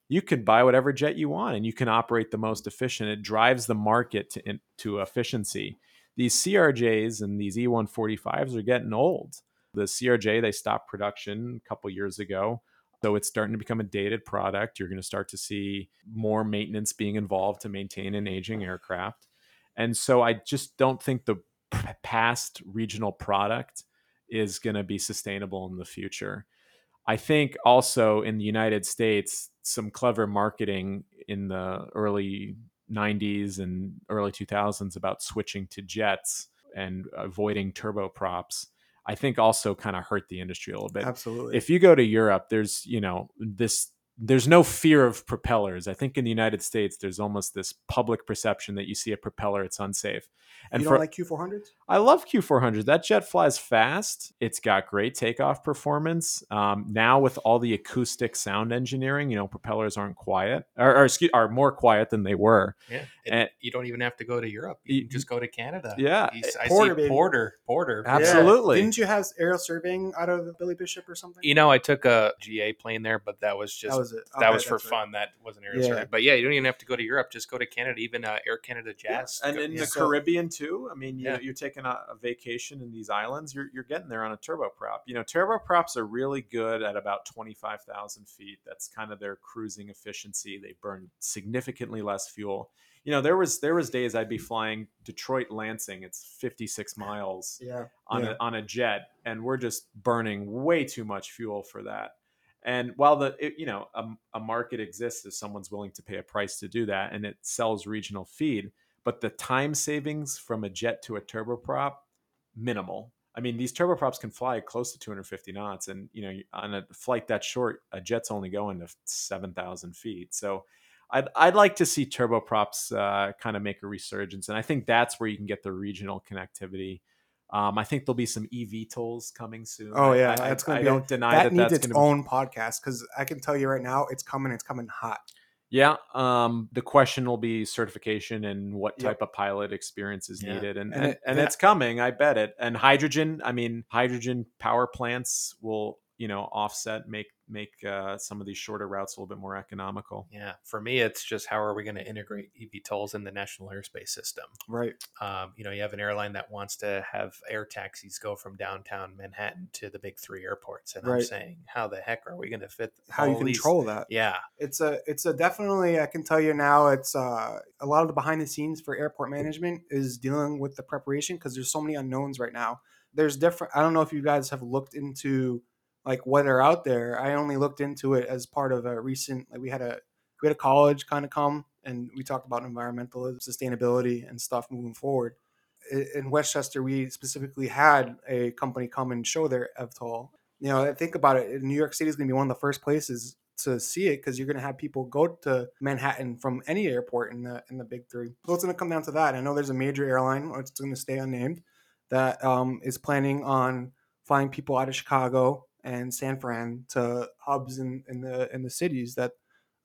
you could buy whatever jet you want and you can operate the most efficient. It drives the market to, in, to efficiency. These CRJs and these E145s are getting old. The CRJ, they stopped production a couple years ago. So it's starting to become a dated product. You're going to start to see more maintenance being involved to maintain an aging aircraft. And so I just don't think the past regional product is going to be sustainable in the future. I think also in the United States, some clever marketing in the early 90s and early 2000s about switching to jets and avoiding turboprops. I think also kind of hurt the industry a little bit. Absolutely. If you go to Europe, there's, you know, this there's no fear of propellers. I think in the United States, there's almost this public perception that you see a propeller, it's unsafe. And you don't like Q400s? I love Q400. That jet flies fast. It's got great takeoff performance. Um, now with all the acoustic sound engineering, you know, propellers aren't quiet or, or excuse, are more quiet than they were. Yeah, And- and you don't even have to go to Europe. You You- can just go to Canada. Yeah. You s- I Porter, see baby. Porter, Porter. Ab- Absolutely. Didn't you have aerial surveying out of Billy Bishop or something? You know, I took a GA plane there, but that was just that was it. that Okay, was for that's right. fun. That wasn't air Yeah. survey. But yeah, you don't even have to go to Europe. Just go to Canada. Even uh, Air Canada Jazz. and Go- in yeah. the Caribbean too. I mean, you, yeah. you're taking a, a vacation in these islands. You're you're getting there on a turboprop. You know, turboprops are really good at about twenty five thousand feet. That's kind of their cruising efficiency. They burn significantly less fuel. You know, there was there was days I'd be flying Detroit Lansing. It's fifty six miles Yeah. on Yeah. a on a jet, and we're just burning way too much fuel for that. And while the it, you know a, a market exists if someone's willing to pay a price to do that, and it sells regional feed, but the time savings from a jet to a turboprop minimal. I mean, these turboprops can fly close to 250 knots, and you know, on a flight that short, a jet's only going to 7,000 feet. So, I'd I'd like to see turboprops uh, kind of make a resurgence, and I think that's where you can get the regional connectivity. Um, I think there'll be some eVTOLs coming soon. Oh yeah, I, that's I, I be don't deny that that, needs that's its own podcast because I can tell you right now, it's coming. It's coming hot. Yeah. Um, the question will be certification and what Yep. type of pilot experience is Yeah. needed. And And and, it- and yeah. it's coming, I bet it. And hydrogen, I mean, hydrogen power plants will, you know, offset, make make uh, some of these shorter routes a little bit more economical. Yeah, for me, it's just how are we going to integrate eVTOLs in the national airspace system? Right. Um, you know, you have an airline that wants to have air taxis go from downtown Manhattan to the big three airports, and I'm saying, how the heck are we going to fit How you all these- control that? Yeah, It's a it's a definitely I can tell you now it's uh, a lot of the behind the scenes for airport management is dealing with the preparation because there's so many unknowns right now. There's different I don't know if you guys have looked into like what are out there. I only looked into it as part of a recent like we had a we had a college kind of come and we talked about environmental sustainability and stuff moving forward. In Westchester, we specifically had a company come and show their EVTOL. You know, think about it. New York City is going to be one of the first places to see it because you're going to have people go to Manhattan from any airport in the in the big three. So it's going to come down to that. I know there's a major airline, it's going to stay unnamed, that um, is planning on flying people out of Chicago and San Fran to hubs in, in the in the cities that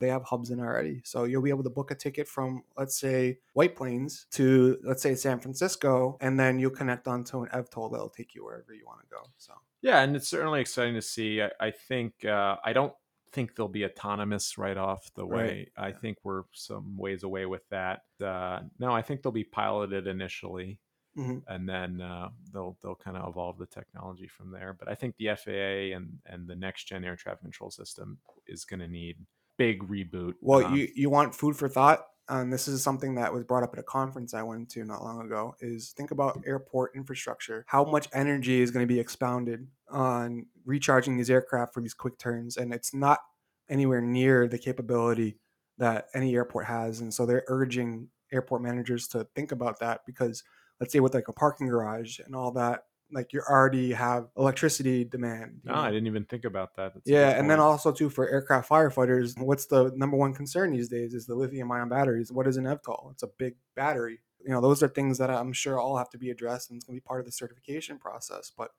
they have hubs in already. So you'll be able to book a ticket from let's say White Plains to let's say San Francisco, and then you'll connect onto an EVTOL that'll take you wherever you want to go. So Yeah, and it's certainly exciting to see. I, I think uh, I don't think they'll be autonomous right off the Right. way. I think we're some ways away with that. Uh, no, I think they'll be piloted initially, Mhm. and then uh, they'll they'll kind of evolve the technology from there. But I think the FAA and and the next gen air traffic control system is going to need big reboot. Well, Um, you you want food for thought, and this is something that was brought up at a conference I went to not long ago. Is think about airport infrastructure. How much energy is going to be expounded on recharging these aircraft for these quick turns, and it's not anywhere near the capability that any airport has. And so they're urging airport managers to think about that because let's say with like a parking garage and all that, like you already have electricity demand. no, I didn't even think about that. That's Yeah, and then also too for aircraft firefighters, what's the number one concern these days is the lithium-ion batteries. What is an EVTOL? It's a big battery. You know, those are things that I'm sure all have to be addressed, and it's going to be part of the certification process. But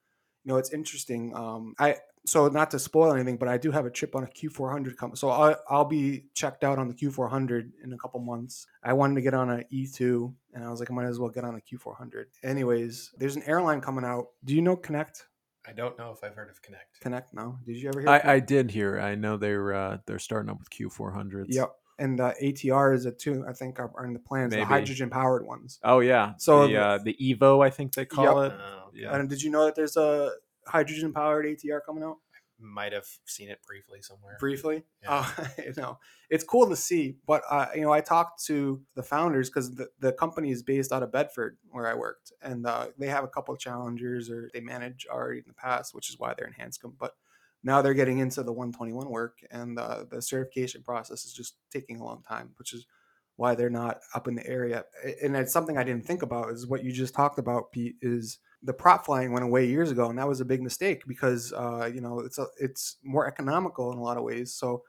you know, it's interesting. Um, I so not to spoil anything, but I do have a trip on a Q400 coming, so I'll, I'll be checked out on the Q400 in a couple months. I wanted to get on a E2, and I was like, I might as well get on a Q400. Anyways, there's an airline coming out. Do you know Connect? I don't know if I've heard of Connect. Connect? No. Did you ever hear? I, I did hear. I know they're uh, they're starting up with Q four hundreds. Yep. And uh, ATR is a two. I think are, are in the plans. Maybe. The hydrogen powered ones. Oh yeah. So So the the- uh, the Evo, I think they call Yep. it. Oh, Yeah. And did you know that there's a hydrogen powered ATR coming out? I might have seen it briefly somewhere. Briefly, Yeah. uh, you know, it's cool to see. But uh, you know, I talked to the founders because the, the company is based out of Bedford, where I worked, and uh, they have a couple of challengers or they manage already in the past, which is why they're in Hanscom. But now they're getting into the 121 work, and uh, the certification process is just taking a long time, which is why they're not up in the area. And it's something I didn't think about is what you just talked about, Pete. Is the prop flying went away years ago, and that was a big mistake because uh, you know it's a, it's more economical in a lot of ways. So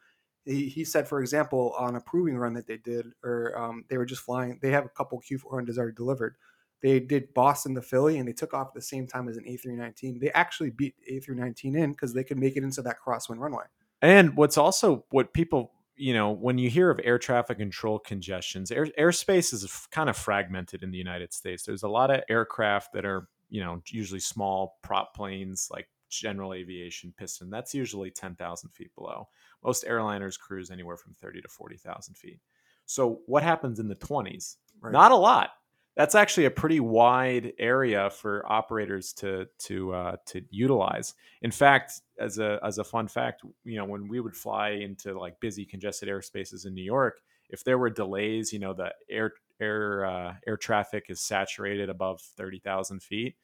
he, he said, for example, on a proving run that they did, or um, they were just flying. They have a couple Q400s already delivered. They did Boston to Philly, and they took off at the same time as an A319. They actually beat A319 in because they could make it into that crosswind runway. And what's also what people, you know, when you hear of air traffic control congestions, air, airspace is kind of fragmented in the United States. There's a lot of aircraft that are, you know, usually small prop planes like general aviation piston. That's usually 10,000 feet below. Most airliners cruise anywhere from 30 to 40,000 feet. So what happens in the 20s? Right. Not a lot. That's actually a pretty wide area for operators to to uh, to utilize. In fact, as a as a fun fact, you know, when we would fly into like busy congested airspaces in New York, if there were delays, you know, the air air uh, air traffic is saturated above thirty thousand feet,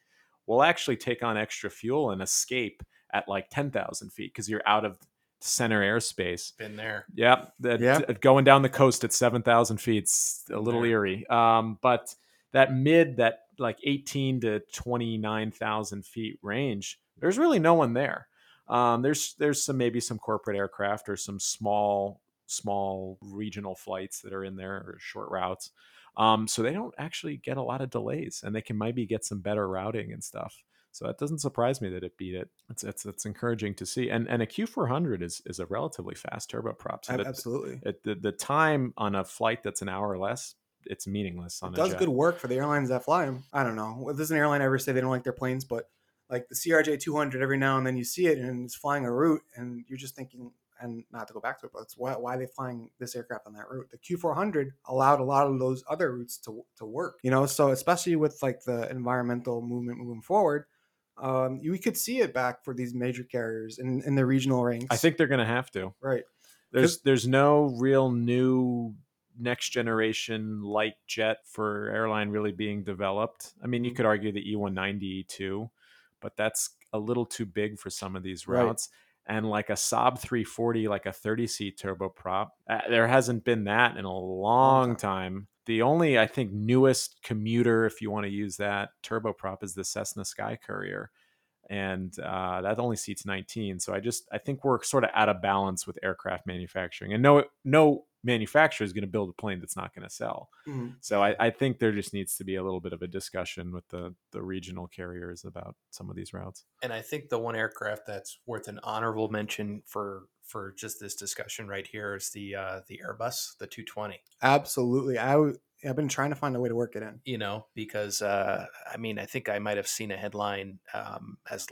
we'll actually take on extra fuel and escape at like ten thousand feet because you're out of center airspace. Been there. Yep. That, Yeah. t- going down the coast at 7,000 feet, it's a little There. eerie. Um, but that mid, that like 18 to 29,000 feet range, there's really no one there. Um, there's there's some maybe some corporate aircraft or some small small regional flights that are in there or short routes. Um, so they don't actually get a lot of delays, and they can maybe get some better routing and stuff. So that doesn't surprise me that it beat it. It's it's, it's encouraging to see. And and a Q400 is is a relatively fast turboprop. So Absolutely. it, the the time on a flight that's an hour or less, it's meaningless on It a does jet. good work for the airlines that fly them. I don't know. Does an airline ever say they don't like their planes? But like the CRJ 200, every now and then you see it and it's flying a route, and you're just thinking, and not to go back to it, but it's why, why are they flying this aircraft on that route? The Q400 allowed a lot of those other routes to, to work, you know. So especially with like the environmental movement moving forward, um, we could see it back for these major carriers in, in the regional ranks. I think they're going to have to. right. There's there's no real new next generation light jet for airline really being developed. I mean, you Mhm. could argue the E E190 E2, but that's a little too big for some of these Right. And like a Saab 340, like a 30 seat turboprop, uh, there hasn't been that in a long time. The only, I think, newest commuter, if you want to use that turboprop, is the Cessna Sky Courier and uh, that only seats 19 so i just i think we're sort of out of balance with aircraft manufacturing and no no manufacturer is going to build a plane that's not going to sell Mhm. so I, I think there just needs to be a little bit of a discussion with the the regional carriers about some of these routes And I think the one aircraft that's worth an honorable mention for for just this discussion right here is the uh, the Airbus, the 220. Absolutely. I w- I've been trying to find a way to work it in. You know, because uh, I mean, I think I might have seen a headline um, as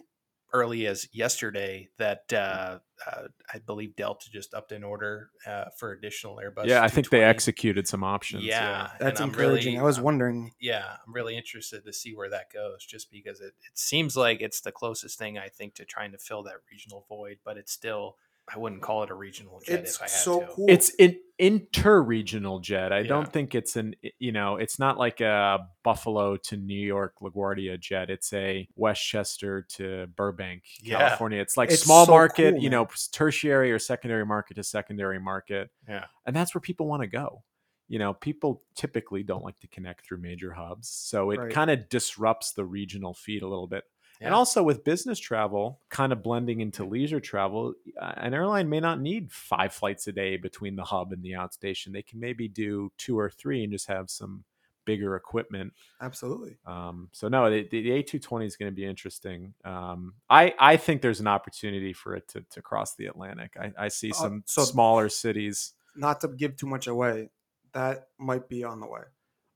early as yesterday that uh, uh, I believe Delta just upped an order uh, for additional Airbus. yeah i think they executed some options Yeah, That's and I'm encouraging. really- I was I'm- wondering. yeah, I'm really interested to see where that goes, just because it, it seems like it's the closest thing I think to trying to fill that regional void, but it's still I wouldn't call it a regional jet It's if I had so to. cool. it's an inter-regional jet i Yeah. don't think it's an you know it's not like a buffalo to new york laguardia jet it's a westchester to burbank Yeah. california it's like It's small so market cool, you know tertiary or secondary market to secondary market Yeah. and that's where people want to go you know people typically don't like to connect through major hubs so it Right. kind of disrupts the regional feed a little bit and also with business travel kind of blending into leisure travel, uh, an airline may not need five flights a day between the hub and the outstation. They can maybe do two or three and just have some bigger equipment. Absolutely. Um, so no, the, the A220 is going to be interesting. Um, I, I think there's an opportunity for it to, to cross the Atlantic. I, I see Uh, some so- smaller cities. Not to give too much away, that might be on the way.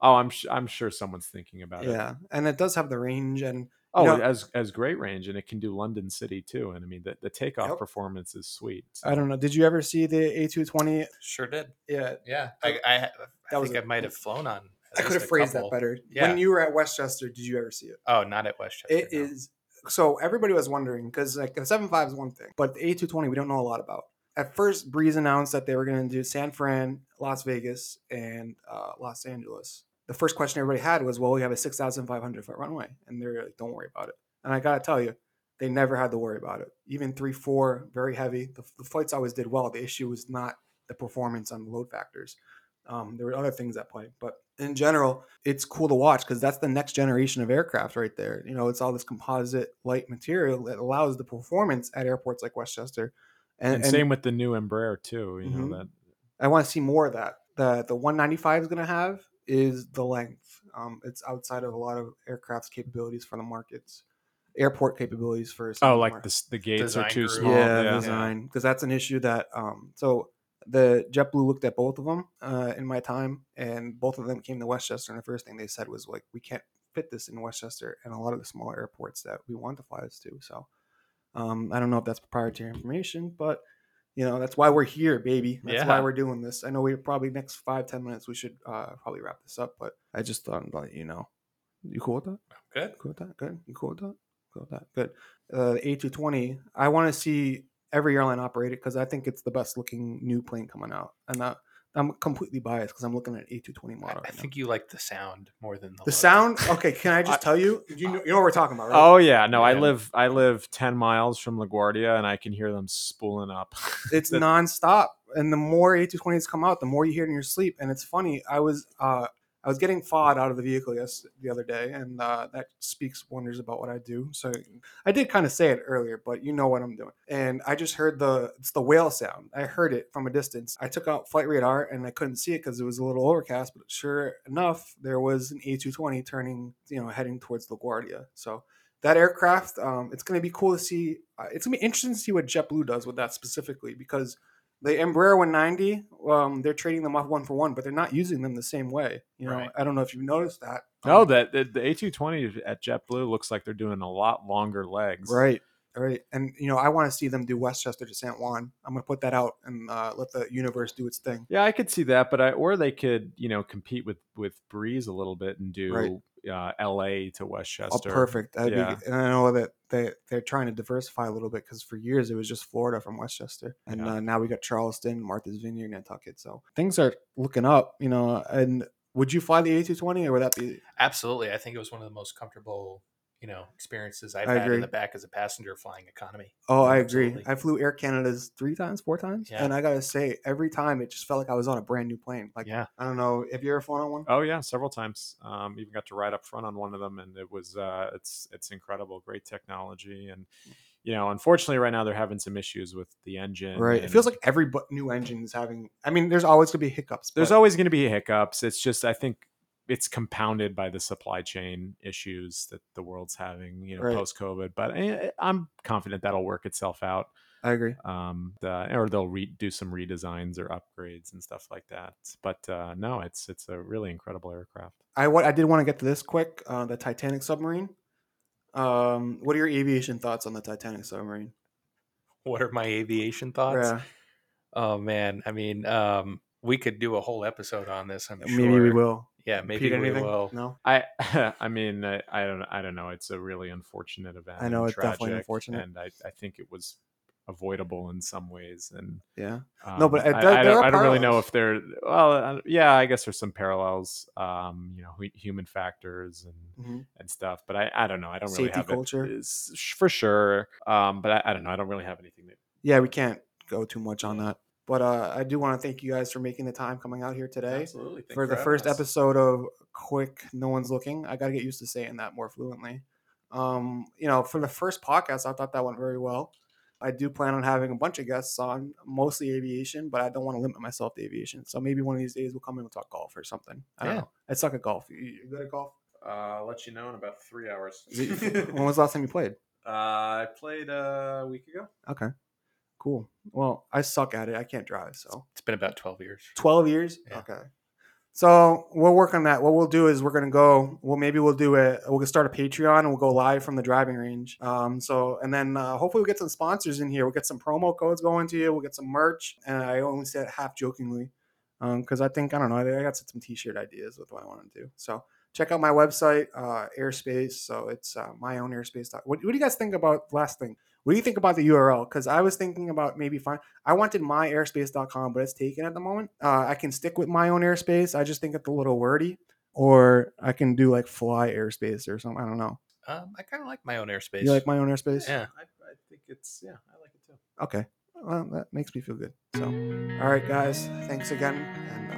Oh, I'm sh- I'm sure someone's thinking about it. Yeah, and it does have the range, and Oh, know- it has has great range, and it can do London City too. And I mean, the, the takeoff Yep. performance is sweet. I don't know. Did you ever see the A220? Sure did. Yeah, Yeah. I I, I That was think a- I might have flown on. I could have phrased couple. that better. Yeah. When you were at Westchester, did you ever see it? Oh, not at Westchester. It no. is so everybody was wondering because like the 7.5 is one thing, but the A220 we don't know a lot about. At first, Breeze announced that they were going to do San Fran, Las Vegas, and uh, Los Angeles. The first question everybody had was, "Well, we have a 6,500 foot runway," and they're like, "Don't worry about it." And I gotta tell you, they never had to worry about it. Even three, four, very heavy. The, the flights always did well. The issue was not the performance on the load factors. Um, there were other things at play, but in general, it's cool to watch because that's the next generation of aircraft right there. You know, it's all this composite light material that allows the performance at airports like Westchester. And, and, and same with the new Embraer too. You Mhm. know that I want to see more of that. The the 195 is going to have is the length. Um, it's outside of a lot of aircraft's capabilities for the markets, airport capabilities for. some oh, like the the gates are too group. small. yeah, Yeah, design because that's an issue that um so the JetBlue looked at both of them uh, in my time, and both of them came to Westchester, and the first thing they said was like, we can't fit this in Westchester and a lot of the smaller airports that we want to fly us to. So um, I don't know if that's proprietary information, but you know that's why we're here, baby. That's why we're doing this. I know we probably next five ten minutes we should uh, probably wrap this up, but I just thought I'd let you know. You cool with that? good. Cool with that? Good. You cool with that? Cool with that? Good. Uh, the A220, I want to see every airline operate it because I think it's the best looking new plane coming out. And I, I'm completely biased because I'm looking at A220 I, model. I right now. think you like the sound more than the the look. sound. Okay, can I just tell you? You know, you know what we're talking about, right? Oh yeah, no, I live I live ten miles from LaGuardia, and I can hear them spooling up. it's that- nonstop. And the more A220s come out, the more you hear it in your sleep. And it's funny. I was uh, I was getting FOD out of the vehicle yes the other day, and uh, that speaks wonders about what I do. So I did kind of say it earlier, but you know what I'm doing. And I just heard the it's the whale sound. I heard it from a distance. I took out flight radar and I couldn't see it because it was a little overcast. But sure enough, there was an A220 turning, you know, heading towards LaGuardia. So that aircraft, um, it's going to be cool to see. Uh, it's going to be interesting to see what JetBlue does with that specifically because the Embraer 190, um, they're trading them off one for one, but they're not using them the same way. You know, Right. I don't know if you've noticed that. No, Um, that the, the A220 at JetBlue looks like they're doing a lot longer legs. right, right, and you know, I want to see them do Westchester to San Juan. I'm going to put that out and uh, let the universe do its thing. Yeah, I could see that, but I or they could, you know, compete with with Breeze a little bit and do Right. Uh, L.A. to Oh, Westchester. perfect. That'd Yeah. be, and I know that they they're trying to diversify a little bit because for years it was just Florida from Westchester, and Yeah. uh, now we got Charleston, Martha's Vineyard, Nantucket. So things are looking up. You know, and would you fly the A220 or would that be? Absolutely. I think it was one of the most comfortable, you know, experiences I've I had agree. in the back as a passenger flying economy. Oh, I agree. I flew Air Canada's three times, four times, Yeah. and I gotta say, every time it just felt like I was on a brand new plane. Like Yeah. I don't know, if you ever flown on one? Oh yeah, several times. Um, even got to ride up front on one of them, and it was uh, it's it's incredible, great technology, and you know, unfortunately, right now they're having some issues with the engine. Right. It and feels like every bu- new engine is having. I mean, there's always gonna be hiccups. there's but- always going to be hiccups. It's just I think it's compounded by the supply chain issues that the world's having, you know, Right. post COVID. But I, I'm confident that'll work itself out. I agree. um, the, or they'll re- do some redesigns or upgrades and stuff like that. But uh, no, it's it's a really incredible aircraft. I what I did want to get to this quick. Uh, the Titanic submarine. Um, what are your aviation thoughts on the Titanic submarine? What are my aviation thoughts? Yeah, Oh man, I mean, um, we could do a whole episode on this. I'm sure. maybe we will. Yeah, maybe Pete, we anything? will. No. I I mean I, I don't I don't know. It's a really unfortunate event. I know, and it's definitely unfortunate. and I, I think it was avoidable in some ways. And Yeah. um, No, but, uh, I, there- I there don't, I don't really know if they're well. uh, Yeah, I guess there's some parallels. Um, you know, human factors and Mhm. and stuff. But I, I don't know. I don't really Safety have culture. it is- for sure. Um, but I, I don't know. I don't really have anything that Yeah, we can't go too much on that. But uh, I do want to thank you guys for making the time coming out here today Absolutely. Thanks for the first us. episode of Quick No One's Looking. I got to get used to saying that more fluently. Um, you know, for the first podcast, I thought that went very well. I do plan on having a bunch of guests on, mostly aviation, but I don't want to limit myself to aviation. So maybe one of these days we'll come in and talk golf or something. I don't Yeah. know. I suck at golf. You, you good at golf? Uh, I'll let you know in about three hours. when was the last time you played? uh, I played uh, a week ago. Okay, cool. Well, I suck at it. I can't drive, so. It's been about 12 years. 12 years? Yeah. okay. So we'll work on that. What we'll do is we're gonna go well maybe we'll do it we'll start a patreon and we'll go live from the driving range. Um so and then uh, hopefully we'll get some sponsors in here. We'll get some promo codes going to you. We'll get some merch. And i only say it half jokingly um because i think i don't know i got some t-shirt ideas with what i want to do. So check out my website uh airspace. So it's uh, my own airspace what, what do you guys think about last thing what do you think about the url because i was thinking about maybe find I wanted myairspace.com, but it's taken at the moment. Uh, I can stick with my own airspace. I just think it's a little wordy. Or I can do like fly airspace or something. I don't know. Um, I kind of like my own airspace. You like my own airspace? Yeah. I, I think it's yeah, I like it too. Okay. Well, that makes me feel good. So, all right, guys. Thanks again. And